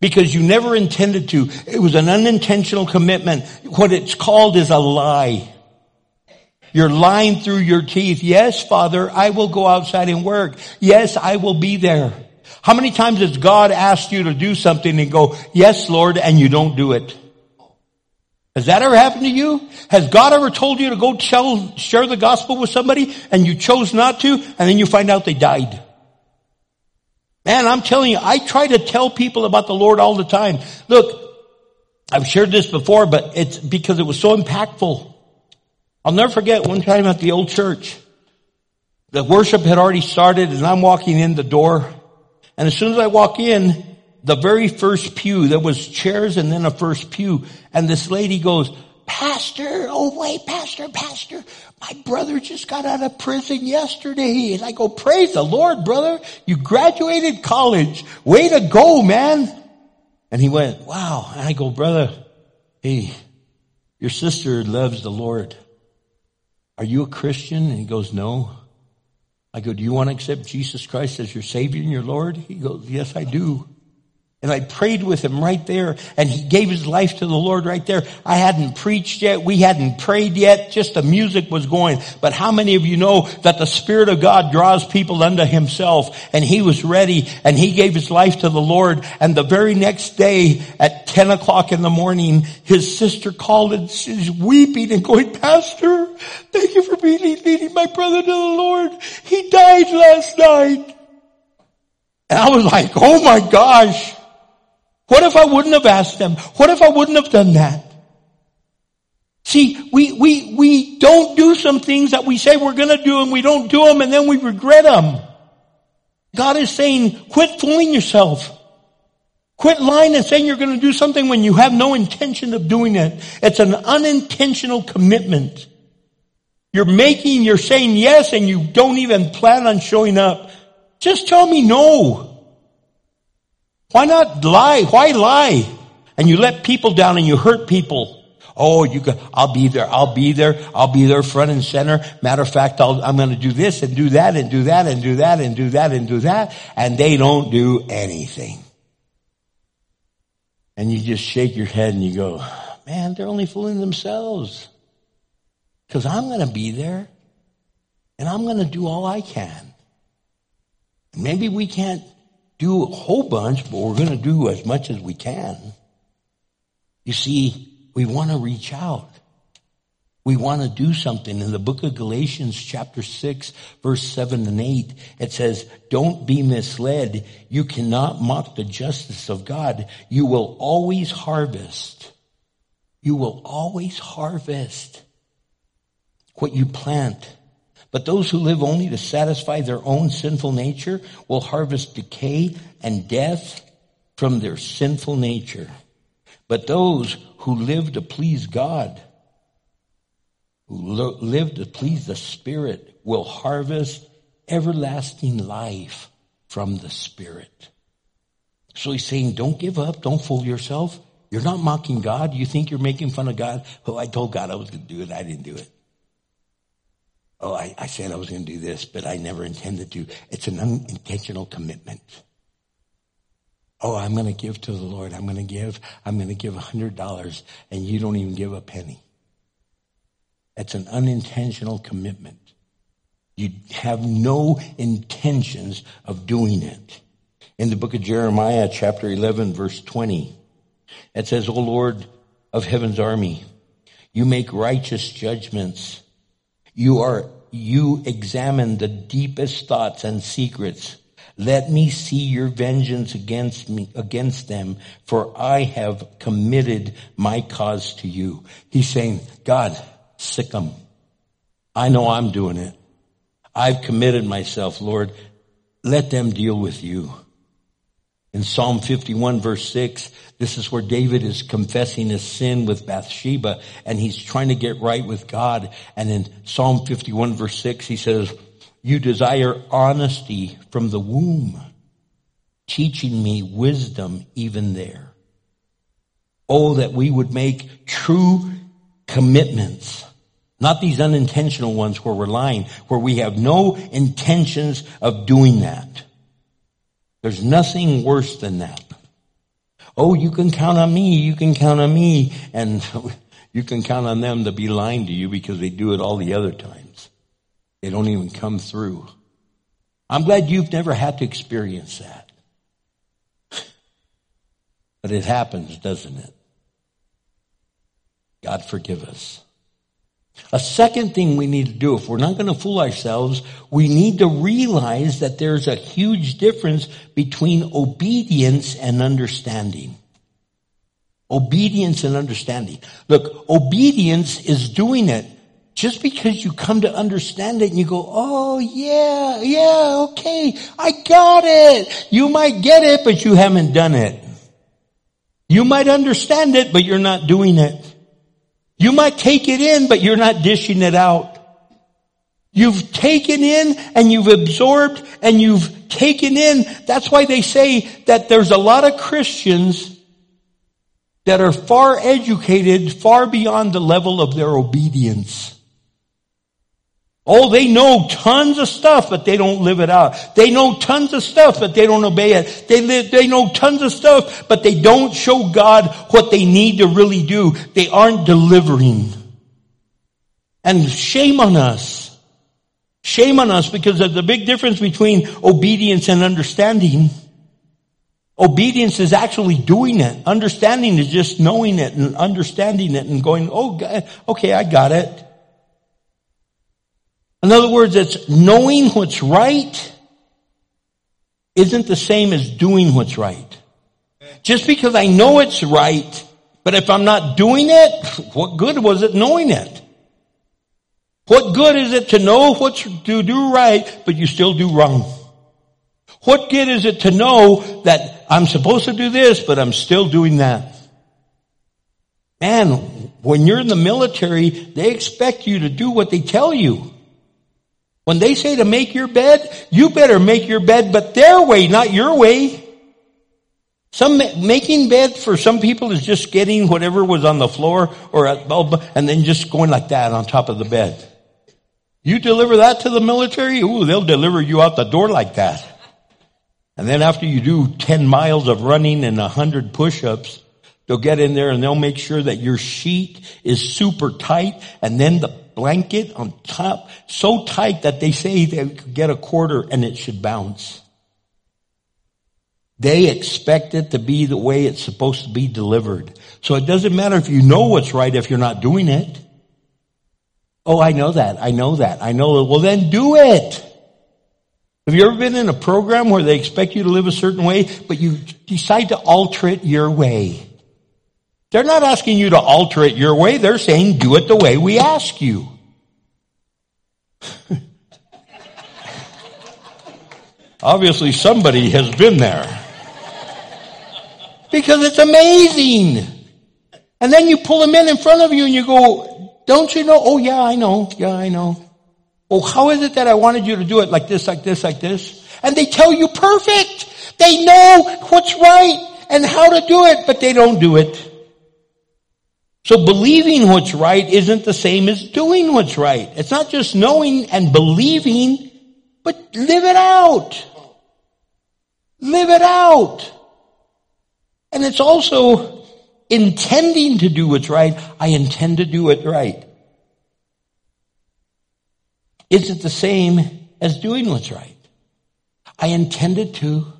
Because you never intended to. It was an unintentional commitment. What it's called is a lie. You're lying through your teeth. Yes, Father, I will go outside and work. Yes, I will be there. How many times has God asked you to do something and go, yes, Lord, and you don't do it? Has that ever happened to you? Has God ever told you to go tell, share the gospel with somebody and you chose not to and then you find out they died? Man, I'm telling you, I try to tell people about the Lord all the time. Look, I've shared this before, but it's because it was so impactful. I'll never forget one time at the old church. The worship had already started and I'm walking in the door. And as soon as I walk in, the very first pew, there was chairs and then a first pew. And this lady goes, Pastor, oh wait, Pastor, Pastor, my brother just got out of prison yesterday. And I go, praise the Lord, brother. You graduated college. Way to go, man. And he went, wow. And I go, brother, hey, your sister loves the Lord. Are you a Christian? And he goes, no. I go, do you want to accept Jesus Christ as your Savior and your Lord? He goes, yes, I do. And I prayed with him right there and he gave his life to the Lord right there. I hadn't preached yet. We hadn't prayed yet. Just the music was going. But how many of you know that the Spirit of God draws people unto himself and he was ready and he gave his life to the Lord. And the very next day at 10 o'clock in the morning, his sister called and she's weeping and going, Pastor, thank you for leading my brother to the Lord. He died last night. And I was like, oh my gosh. What if I wouldn't have asked them? What if I wouldn't have done that? See, we, we, we don't do some things that we say we're gonna do and we don't do them and then we regret them. God is saying, quit fooling yourself. Quit lying and saying you're gonna do something when you have no intention of doing it. It's an unintentional commitment. You're making, you're saying yes and you don't even plan on showing up. Just tell me no. Why not lie? Why lie? And you let people down and you hurt people. Oh, you go, I'll be there. I'll be there. I'll be there front and center. Matter of fact, i am going to do this and do that and do that and do that and do that and do that. And they don't do anything. And you just shake your head and you go, man, they're only fooling themselves. Cause I'm going to be there and I'm going to do all I can. Maybe we can't do a whole bunch, but we're going to do as much as we can. You see, we want to reach out. We want to do something. In the book of Galatians chapter 6 verse 7 and 8, it says, don't be misled. You cannot mock the justice of God. You will always harvest. You will always harvest what you plant. But those who live only to satisfy their own sinful nature will harvest decay and death from their sinful nature. But those who live to please God, who live to please the Spirit, will harvest everlasting life from the Spirit. So he's saying, don't give up. Don't fool yourself. You're not mocking God. You think you're making fun of God. Oh, I told God I was going to do it. I didn't do it. Oh, I, I said I was going to do this, but I never intended to. It's an unintentional commitment. Oh, I'm going to give to the Lord. I'm going to give, I'm going to give a hundred dollars and you don't even give a penny. That's an unintentional commitment. You have no intentions of doing it. In the book of Jeremiah, chapter 11, verse 20, it says, O Lord of heaven's army, you make righteous judgments. You are, you examine the deepest thoughts and secrets. Let me see your vengeance against me, against them, for I have committed my cause to you. He's saying, God, sick them. I know I'm doing it. I've committed myself, Lord. Let them deal with you. In Psalm 51 verse 6, this is where David is confessing his sin with Bathsheba and he's trying to get right with God. And in Psalm 51 verse 6, he says, you desire honesty from the womb, teaching me wisdom even there. Oh, that we would make true commitments. Not these unintentional ones where we're lying, where we have no intentions of doing that. There's nothing worse than that. Oh, you can count on me, you can count on me, and you can count on them to be lying to you because they do it all the other times. They don't even come through. I'm glad you've never had to experience that. But it happens, doesn't it? God forgive us. A second thing we need to do, if we're not going to fool ourselves, we need to realize that there's a huge difference between obedience and understanding. Obedience and understanding. Look, obedience is doing it. Just because you come to understand it and you go, oh yeah, yeah, okay, I got it. You might get it, but you haven't done it. You might understand it, but you're not doing it. You might take it in, but you're not dishing it out. You've taken in and you've absorbed and you've taken in. That's why they say that there's a lot of Christians that are far educated, far beyond the level of their obedience. Oh, they know tons of stuff, but they don't live it out. They know tons of stuff, but they don't obey it. They live, they know tons of stuff, but they don't show God what they need to really do. They aren't delivering. And shame on us. Shame on us because there's a big difference between obedience and understanding. Obedience is actually doing it. Understanding is just knowing it and understanding it and going, oh, God, okay, I got it. In other words, it's knowing what's right isn't the same as doing what's right. Just because I know it's right, but if I'm not doing it, what good was it knowing it? What good is it to know what to do right, but you still do wrong? What good is it to know that I'm supposed to do this, but I'm still doing that? Man, when you're in the military, they expect you to do what they tell you. When they say to make your bed, you better make your bed, but their way, not your way. Some making bed for some people is just getting whatever was on the floor or at and then just going like that on top of the bed. You deliver that to the military, ooh, they'll deliver you out the door like that. And then after you do 10 miles of running and 100 push-ups, they'll get in there and they'll make sure that your sheet is super tight and then the blanket on top so tight that they say they could get a quarter and it should bounce. They expect it to be the way it's supposed to be delivered. So it doesn't matter if you know what's right if you're not doing it. Oh, I know that. I know that. I know that. Well, then do it. Have you ever been in a program where they expect you to live a certain way, but you decide to alter it your way? They're not asking you to alter it your way. They're saying do it the way we ask you. Obviously somebody has been there. Because it's amazing. And then you pull them in in front of you and you go, don't you know? Oh yeah, I know. Yeah, I know. Oh, how is it that I wanted you to do it like this, like this, like this? And they tell you perfect. They know what's right and how to do it, but they don't do it. So believing what's right isn't the same as doing what's right. It's not just knowing and believing, but live it out. Live it out. And it's also intending to do what's right. I intend to do it right. Is it the same as doing what's right? I intended to.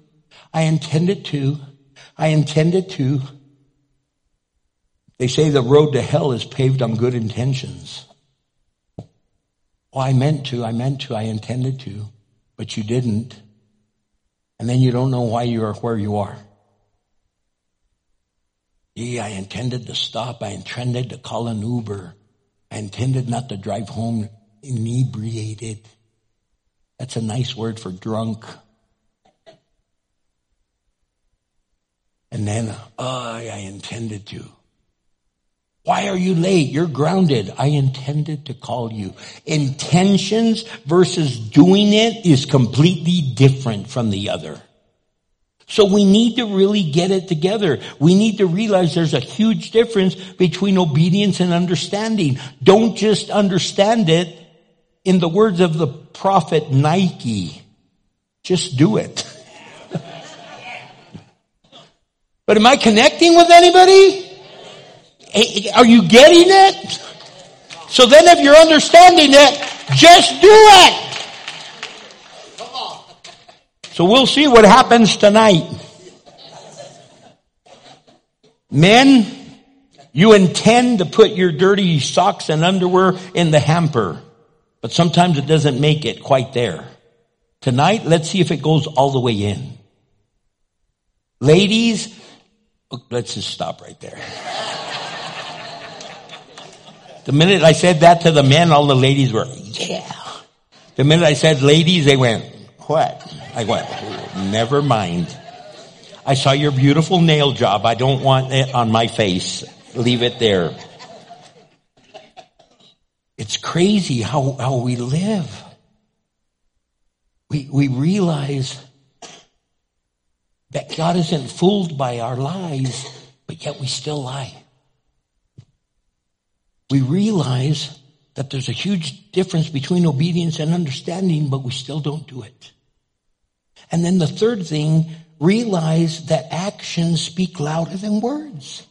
I intended to. I intended to. They say the road to hell is paved on good intentions. Oh, I meant to, I meant to, I intended to, but you didn't. And then you don't know why you are where you are. Yeah, I intended to stop. I intended to call an Uber. I intended not to drive home inebriated. That's a nice word for drunk. And then, oh, I intended to. Why are you late? You're grounded. I intended to call you. Intentions versus doing it is completely different from the other. So we need to really get it together. We need to realize there's a huge difference between obedience and understanding. Don't just understand it in the words of the prophet Nike. Just do it. but am I connecting with anybody? Are you getting it? So then if you're understanding it, just do it. So we'll see what happens tonight. Men, you intend to put your dirty socks and underwear in the hamper, but sometimes it doesn't make it quite there. Tonight, let's see if it goes all the way in. Ladies, oh, let's just stop right there. The minute I said that to the men, all the ladies were, yeah. The minute I said ladies, they went, what? I went, never mind. I saw your beautiful nail job. I don't want it on my face. Leave it there. It's crazy how, how we live. We, we realize that God isn't fooled by our lies, but yet we still lie we realize that there's a huge difference between obedience and understanding, but we still don't do it. And then the third thing, realize that actions speak louder than words.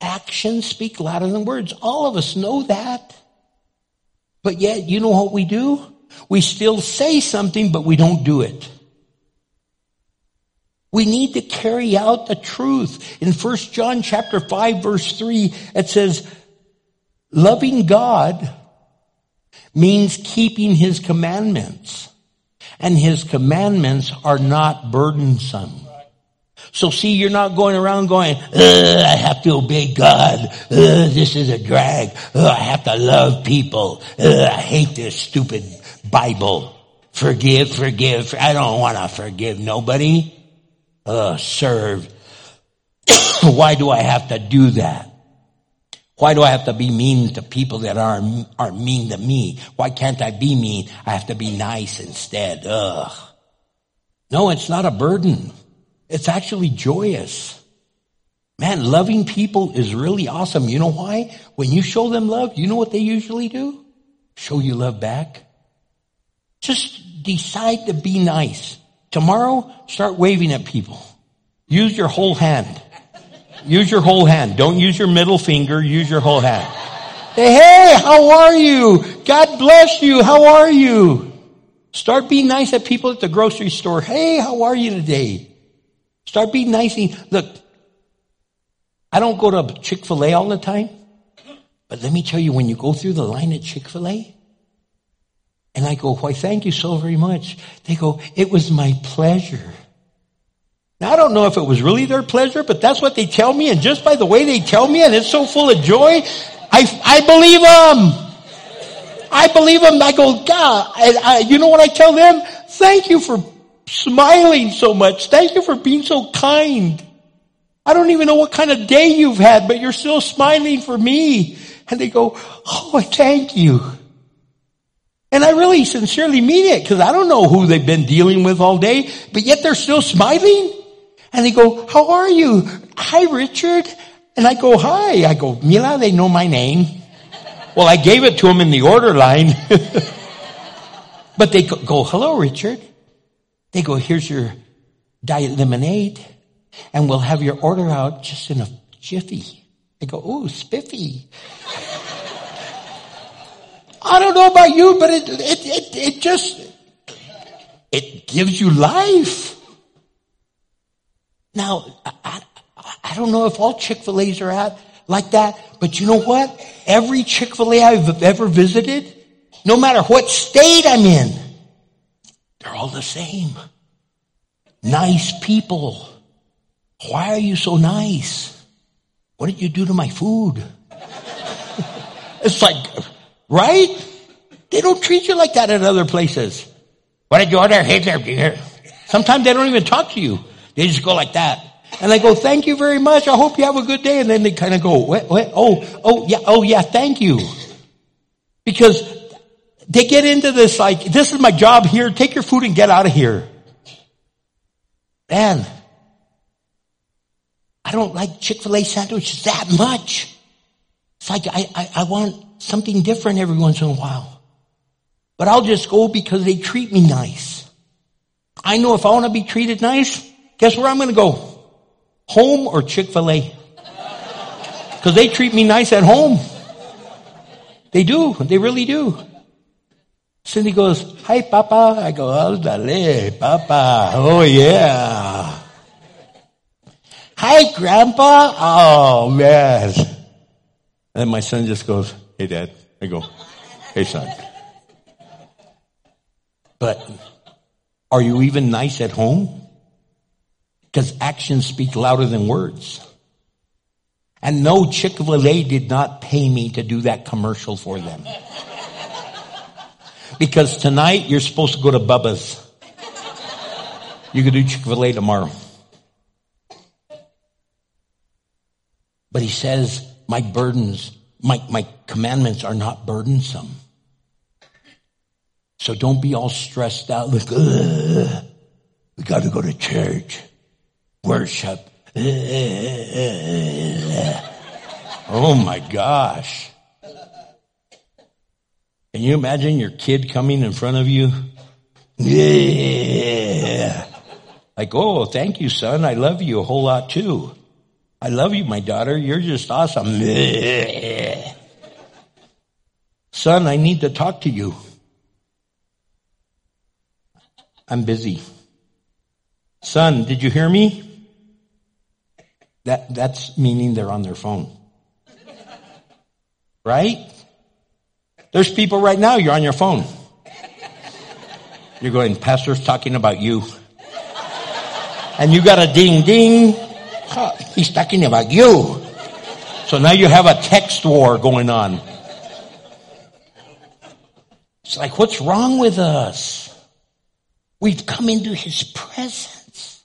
Actions speak louder than words. All of us know that. But yet, you know what we do? We still say something, but we don't do it. We need to carry out the truth. In 1 John chapter 5 verse 3, it says, loving God means keeping his commandments. And his commandments are not burdensome. So see, you're not going around going, I have to obey God. this is a drag. I have to love people. I hate this stupid Bible. Forgive, forgive. I don't want to forgive nobody uh, serve. Why do I have to do that? Why do I have to be mean to people that are are mean to me? Why can't I be mean? I have to be nice instead. Ugh. No, it's not a burden. It's actually joyous. Man, loving people is really awesome. You know why? When you show them love, you know what they usually do? Show you love back. Just decide to be nice. Tomorrow, start waving at people. Use your whole hand. Use your whole hand. Don't use your middle finger. Use your whole hand. Hey, how are you? God bless you. How are you? Start being nice at people at the grocery store. Hey, how are you today? Start being nice. Look, I don't go to Chick-fil-A all the time, But let me tell you, when you go through the line at Chick-fil-A, and I go, why thank you so very much. They go, it was my pleasure. Now I don't know if it was really their pleasure, but that's what they tell me. And just by the way they tell me, and it's so full of joy, I, I believe them. I believe them. I go, God, I, I, you know what I tell them? Thank you for smiling so much. Thank you for being so kind. I don't even know what kind of day you've had, but you're still smiling for me. And they go, oh, thank you. And I really sincerely mean it because I don't know who they've been dealing with all day, but yet they're still smiling. And they go, how are you? Hi, Richard. And I go, hi. I go, Mila, they know my name. Well, I gave it to them in the order line. but they go, hello, Richard. They go, here's your diet lemonade and we'll have your order out just in a jiffy. I go, ooh, spiffy. I don't know about you, but it, it, it, it just, it gives you life. Now, I, I, don't know if all Chick-fil-A's are at like that, but you know what? Every Chick-fil-A I've ever visited, no matter what state I'm in, they're all the same. Nice people. Why are you so nice? What did you do to my food? it's like, right? They don't treat you like that at other places. What did you order? Dear. Sometimes they don't even talk to you. They just go like that. And I go, thank you very much. I hope you have a good day. And then they kind of go? Oh, oh, yeah, oh, yeah, thank you. Because they get into this like, this is my job here. Take your food and get out of here. Man, I don't like Chick-fil-A sandwiches that much. It's like I, I, I want something different every once in a while. But I'll just go because they treat me nice. I know if I want to be treated nice, guess where I'm going to go? Home or Chick-fil-A? Because they treat me nice at home. They do. They really do. Cindy goes, hi, Papa. I go, Aldale, Papa. Oh, yeah. Hi, Grandpa. Oh, man. And my son just goes, hey, Dad. I go, hey, son. But are you even nice at home? Because actions speak louder than words. And no, Chick-fil-A did not pay me to do that commercial for them. Because tonight you're supposed to go to Bubba's. You can do Chick-fil-A tomorrow. But he says, my burdens, my, my commandments are not burdensome. So don't be all stressed out like, we got to go to church, worship. Oh my gosh. Can you imagine your kid coming in front of you? Yeah. Like, oh, thank you, son. I love you a whole lot too. I love you, my daughter. You're just awesome. Son, I need to talk to you. I'm busy. Son, did you hear me? That, that's meaning they're on their phone. Right? There's people right now, you're on your phone. You're going, Pastor's talking about you. And you got a ding ding. He's talking about you. So now you have a text war going on. It's like, what's wrong with us? We've come into his presence.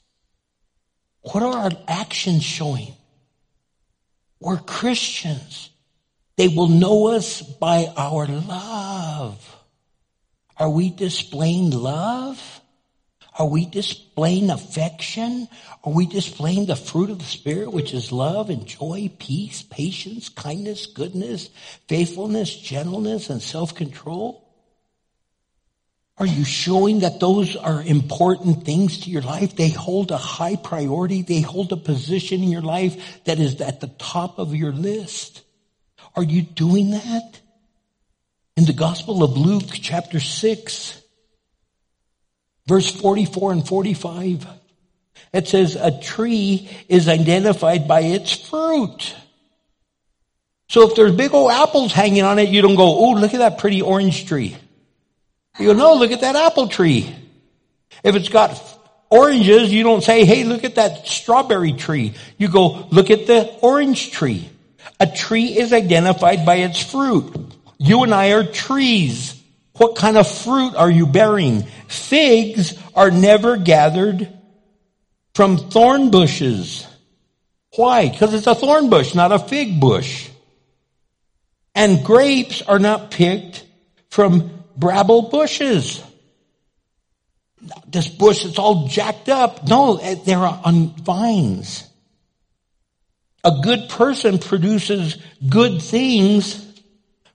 What are our actions showing? We're Christians. They will know us by our love. Are we displaying love? Are we displaying affection? Are we displaying the fruit of the Spirit, which is love and joy, peace, patience, kindness, goodness, faithfulness, gentleness, and self-control? Are you showing that those are important things to your life? They hold a high priority. They hold a position in your life that is at the top of your list. Are you doing that? In the Gospel of Luke, chapter 6, verse 44 and 45, it says, A tree is identified by its fruit. So if there's big old apples hanging on it, you don't go, oh, look at that pretty orange tree. You go, no, look at that apple tree. If it's got oranges, you don't say, hey, look at that strawberry tree. You go, look at the orange tree. A tree is identified by its fruit. You and I are trees. What kind of fruit are you bearing? Figs are never gathered from thorn bushes. Why? Because it's a thorn bush, not a fig bush. And grapes are not picked from bramble bushes. This bush is all jacked up. No, they're on vines. A good person produces good things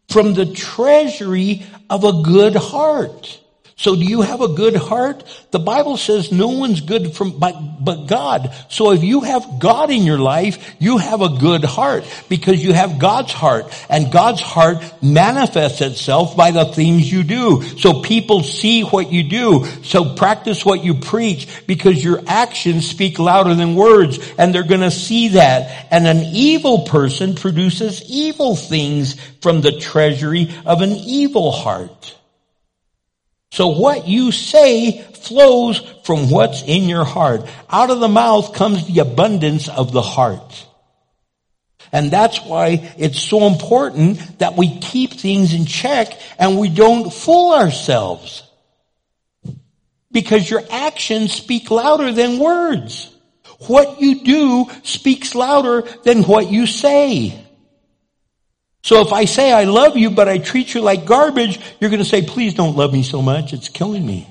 from the treasury of a good heart. So do you have a good heart? The Bible says no one's good from, but, but God. So if you have God in your life, you have a good heart because you have God's heart and God's heart manifests itself by the things you do. So people see what you do. So practice what you preach because your actions speak louder than words and they're going to see that. And an evil person produces evil things from the treasury of an evil heart. So what you say flows from what's in your heart. Out of the mouth comes the abundance of the heart. And that's why it's so important that we keep things in check and we don't fool ourselves. Because your actions speak louder than words. What you do speaks louder than what you say. So if I say I love you, but I treat you like garbage, you're going to say, please don't love me so much. It's killing me.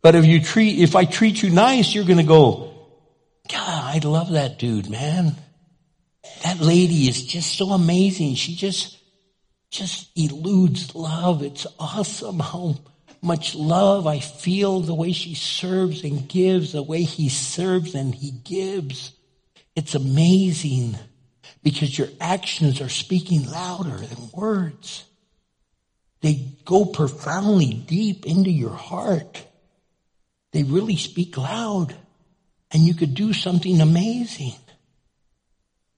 But if you treat, if I treat you nice, you're going to go, God, I love that dude, man. That lady is just so amazing. She just, just eludes love. It's awesome how much love I feel the way she serves and gives, the way he serves and he gives. It's amazing because your actions are speaking louder than words. They go profoundly deep into your heart. They really speak loud and you could do something amazing.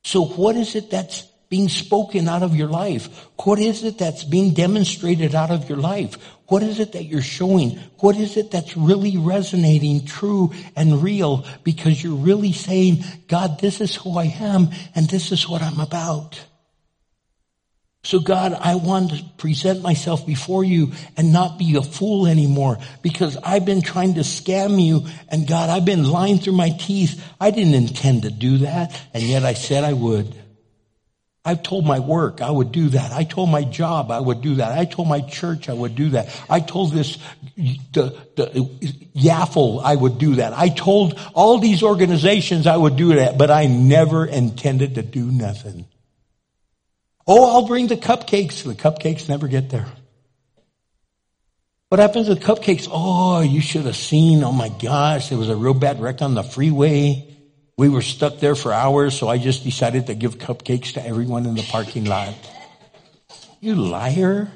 So what is it that's being spoken out of your life? What is it that's being demonstrated out of your life? What is it that you're showing? What is it that's really resonating true and real because you're really saying, God, this is who I am and this is what I'm about. So God, I want to present myself before you and not be a fool anymore because I've been trying to scam you and God, I've been lying through my teeth. I didn't intend to do that and yet I said I would. I told my work I would do that. I told my job I would do that. I told my church I would do that. I told this, the, the Yaffle I would do that. I told all these organizations I would do that, but I never intended to do nothing. Oh, I'll bring the cupcakes. The cupcakes never get there. What happens with cupcakes? Oh, you should have seen. Oh my gosh, there was a real bad wreck on the freeway. We were stuck there for hours, so I just decided to give cupcakes to everyone in the parking lot. You liar.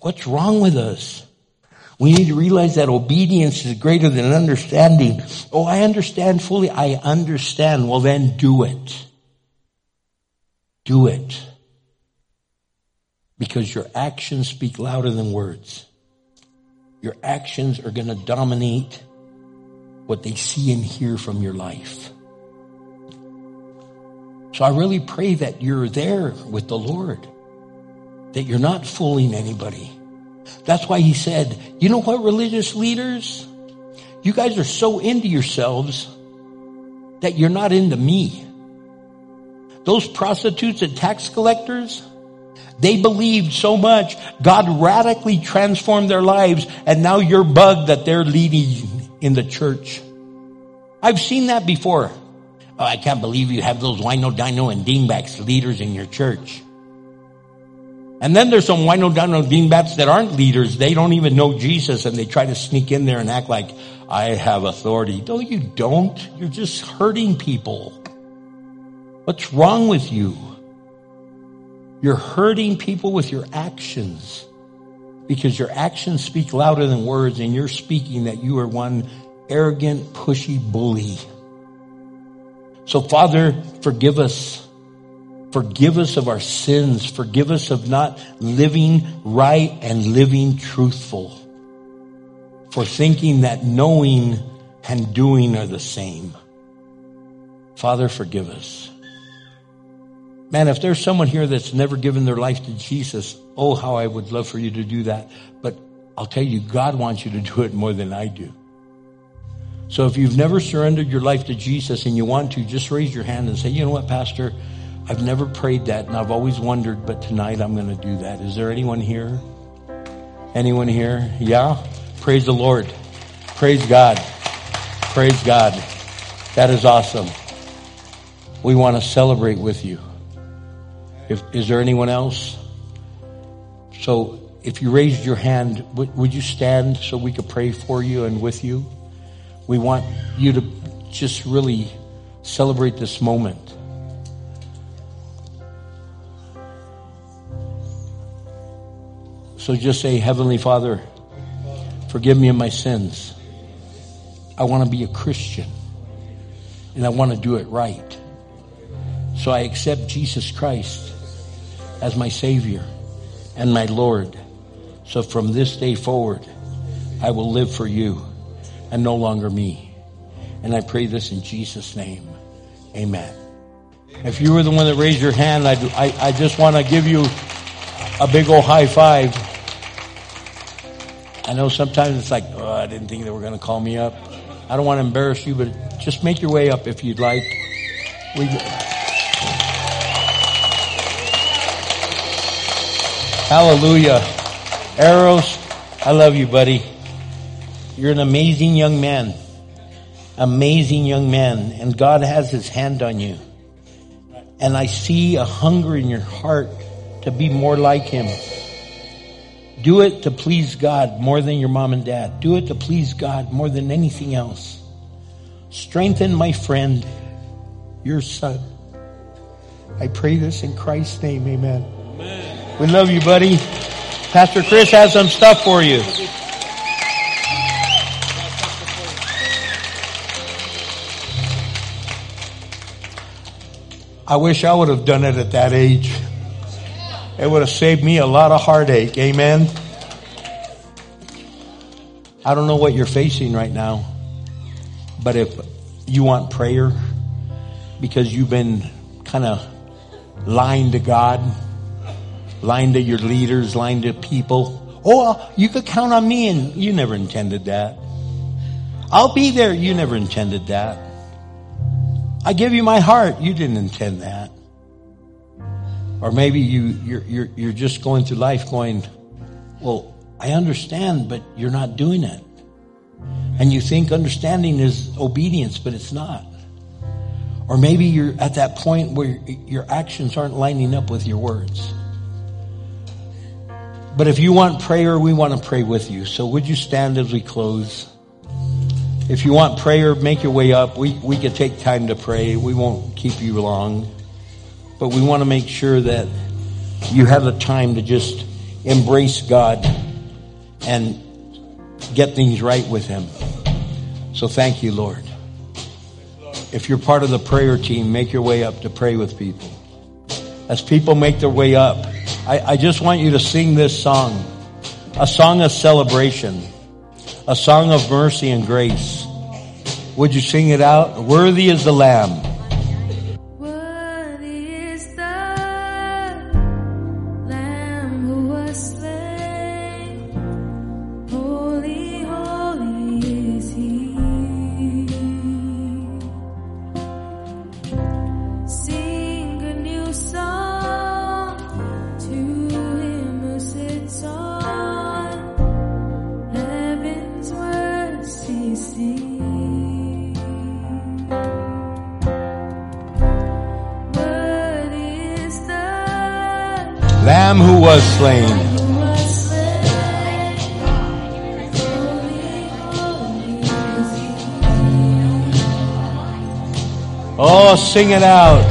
What's wrong with us? We need to realize that obedience is greater than understanding. Oh, I understand fully. I understand. Well, then do it. Do it. Because your actions speak louder than words. Your actions are going to dominate what they see and hear from your life. So I really pray that you're there with the Lord, that you're not fooling anybody. That's why he said, you know what, religious leaders? You guys are so into yourselves that you're not into me. Those prostitutes and tax collectors, they believed so much, God radically transformed their lives, and now you're bugged that they're leading in the church. I've seen that before. Oh, I can't believe you have those wino, dino, and dingbats leaders in your church. And then there's some wino, dino, and dingbats that aren't leaders. They don't even know Jesus and they try to sneak in there and act like I have authority. No, you don't. You're just hurting people. What's wrong with you? You're hurting people with your actions because your actions speak louder than words and you're speaking that you are one arrogant, pushy bully. So Father, forgive us. Forgive us of our sins. Forgive us of not living right and living truthful. For thinking that knowing and doing are the same. Father, forgive us. Man, if there's someone here that's never given their life to Jesus, oh, how I would love for you to do that. But I'll tell you, God wants you to do it more than I do. So if you've never surrendered your life to Jesus and you want to, just raise your hand and say, you know what, Pastor? I've never prayed that and I've always wondered, but tonight I'm going to do that. Is there anyone here? Anyone here? Yeah? Praise the Lord. Praise God. Praise God. That is awesome. We want to celebrate with you. If, is there anyone else? So if you raised your hand, would, would you stand so we could pray for you and with you? We want you to just really celebrate this moment. So just say, Heavenly Father, forgive me of my sins. I want to be a Christian and I want to do it right. So I accept Jesus Christ as my Savior and my Lord. So from this day forward, I will live for you and no longer me. And I pray this in Jesus' name. Amen. If you were the one that raised your hand, I, I, I just want to give you a big old high five. I know sometimes it's like, oh, I didn't think they were going to call me up. I don't want to embarrass you, but just make your way up if you'd like. We, hallelujah. Eros, I love you, buddy. You're an amazing young man. Amazing young man. And God has his hand on you. And I see a hunger in your heart to be more like him. Do it to please God more than your mom and dad. Do it to please God more than anything else. Strengthen my friend, your son. I pray this in Christ's name. Amen. Amen. We love you, buddy. Pastor Chris has some stuff for you. I wish I would have done it at that age. It would have saved me a lot of heartache. Amen. I don't know what you're facing right now, but if you want prayer because you've been kind of lying to God, lying to your leaders, lying to people. Oh, uh, you could count on me and you never intended that. I'll be there. You never intended that. I give you my heart. You didn't intend that. Or maybe you, you're, you're, you're just going through life going, well, I understand, but you're not doing it. And you think understanding is obedience, but it's not. Or maybe you're at that point where your actions aren't lining up with your words. But if you want prayer, we want to pray with you. So would you stand as we close? If you want prayer, make your way up. We, we can take time to pray. We won't keep you long. But we want to make sure that you have the time to just embrace God and get things right with Him. So thank you, Lord. If you're part of the prayer team, make your way up to pray with people. As people make their way up, I, I just want you to sing this song, a song of celebration, a song of mercy and grace. Would you sing it out? Worthy is the Lamb. Sing it out.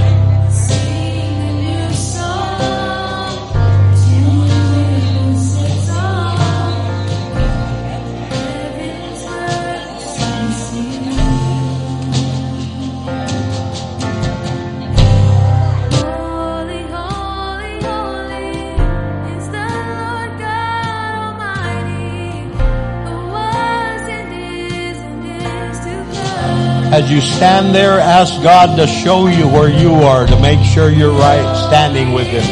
You stand there, ask God to show you where you are to make sure you're right standing with Him.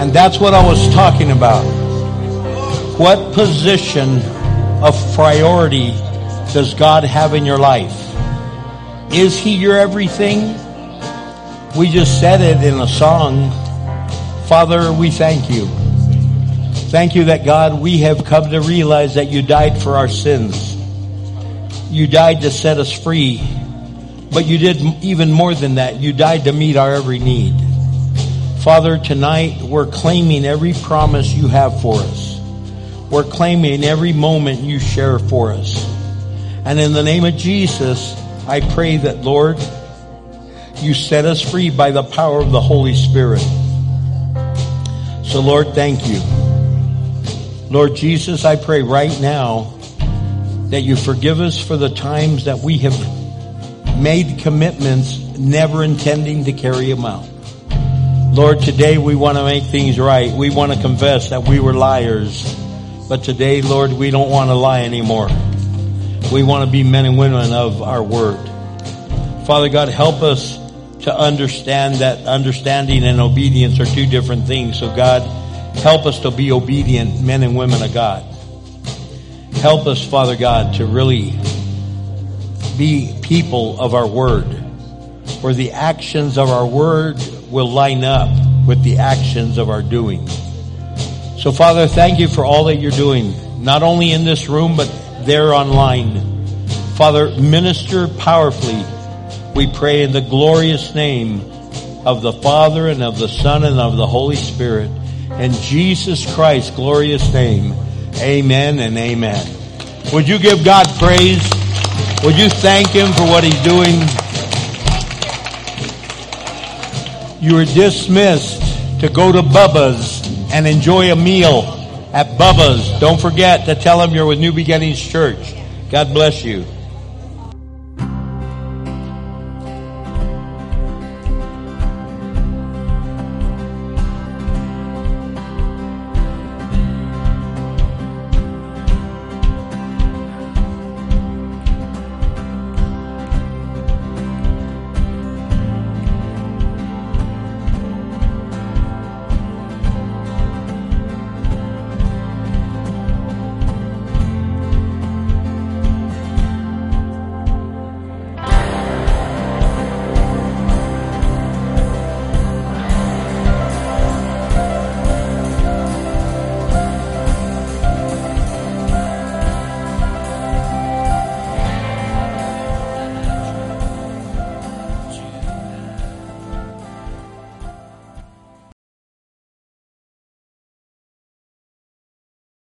And that's what I was talking about. What position of priority does God have in your life? Is He your everything? We just said it in a song. Father, we thank you. Thank you that God, we have come to realize that you died for our sins. You died to set us free. But you did even more than that. You died to meet our every need. Father, tonight we're claiming every promise you have for us. We're claiming every moment you share for us. And in the name of Jesus, I pray that, Lord, you set us free by the power of the Holy Spirit. So, Lord, thank you. Lord Jesus, I pray right now that you forgive us for the times that we have made commitments never intending to carry them out. Lord, today we want to make things right. We want to confess that we were liars. But today, Lord, we don't want to lie anymore. We want to be men and women of our word. Father God, help us to understand that understanding and obedience are two different things. So God, help us to be obedient men and women of God. Help us, Father God, to really be people of our word, where the actions of our word will line up with the actions of our doing. So Father, thank you for all that you're doing, not only in this room, but there online. Father, minister powerfully. We pray in the glorious name of the Father and of the Son and of the Holy Spirit. In Jesus Christ's glorious name, amen and amen. Would you give God praise? Would you thank Him for what He's doing? You are dismissed to go to Bubba's and enjoy a meal at Bubba's. Don't forget to tell them you're with New Beginnings Church. God bless you.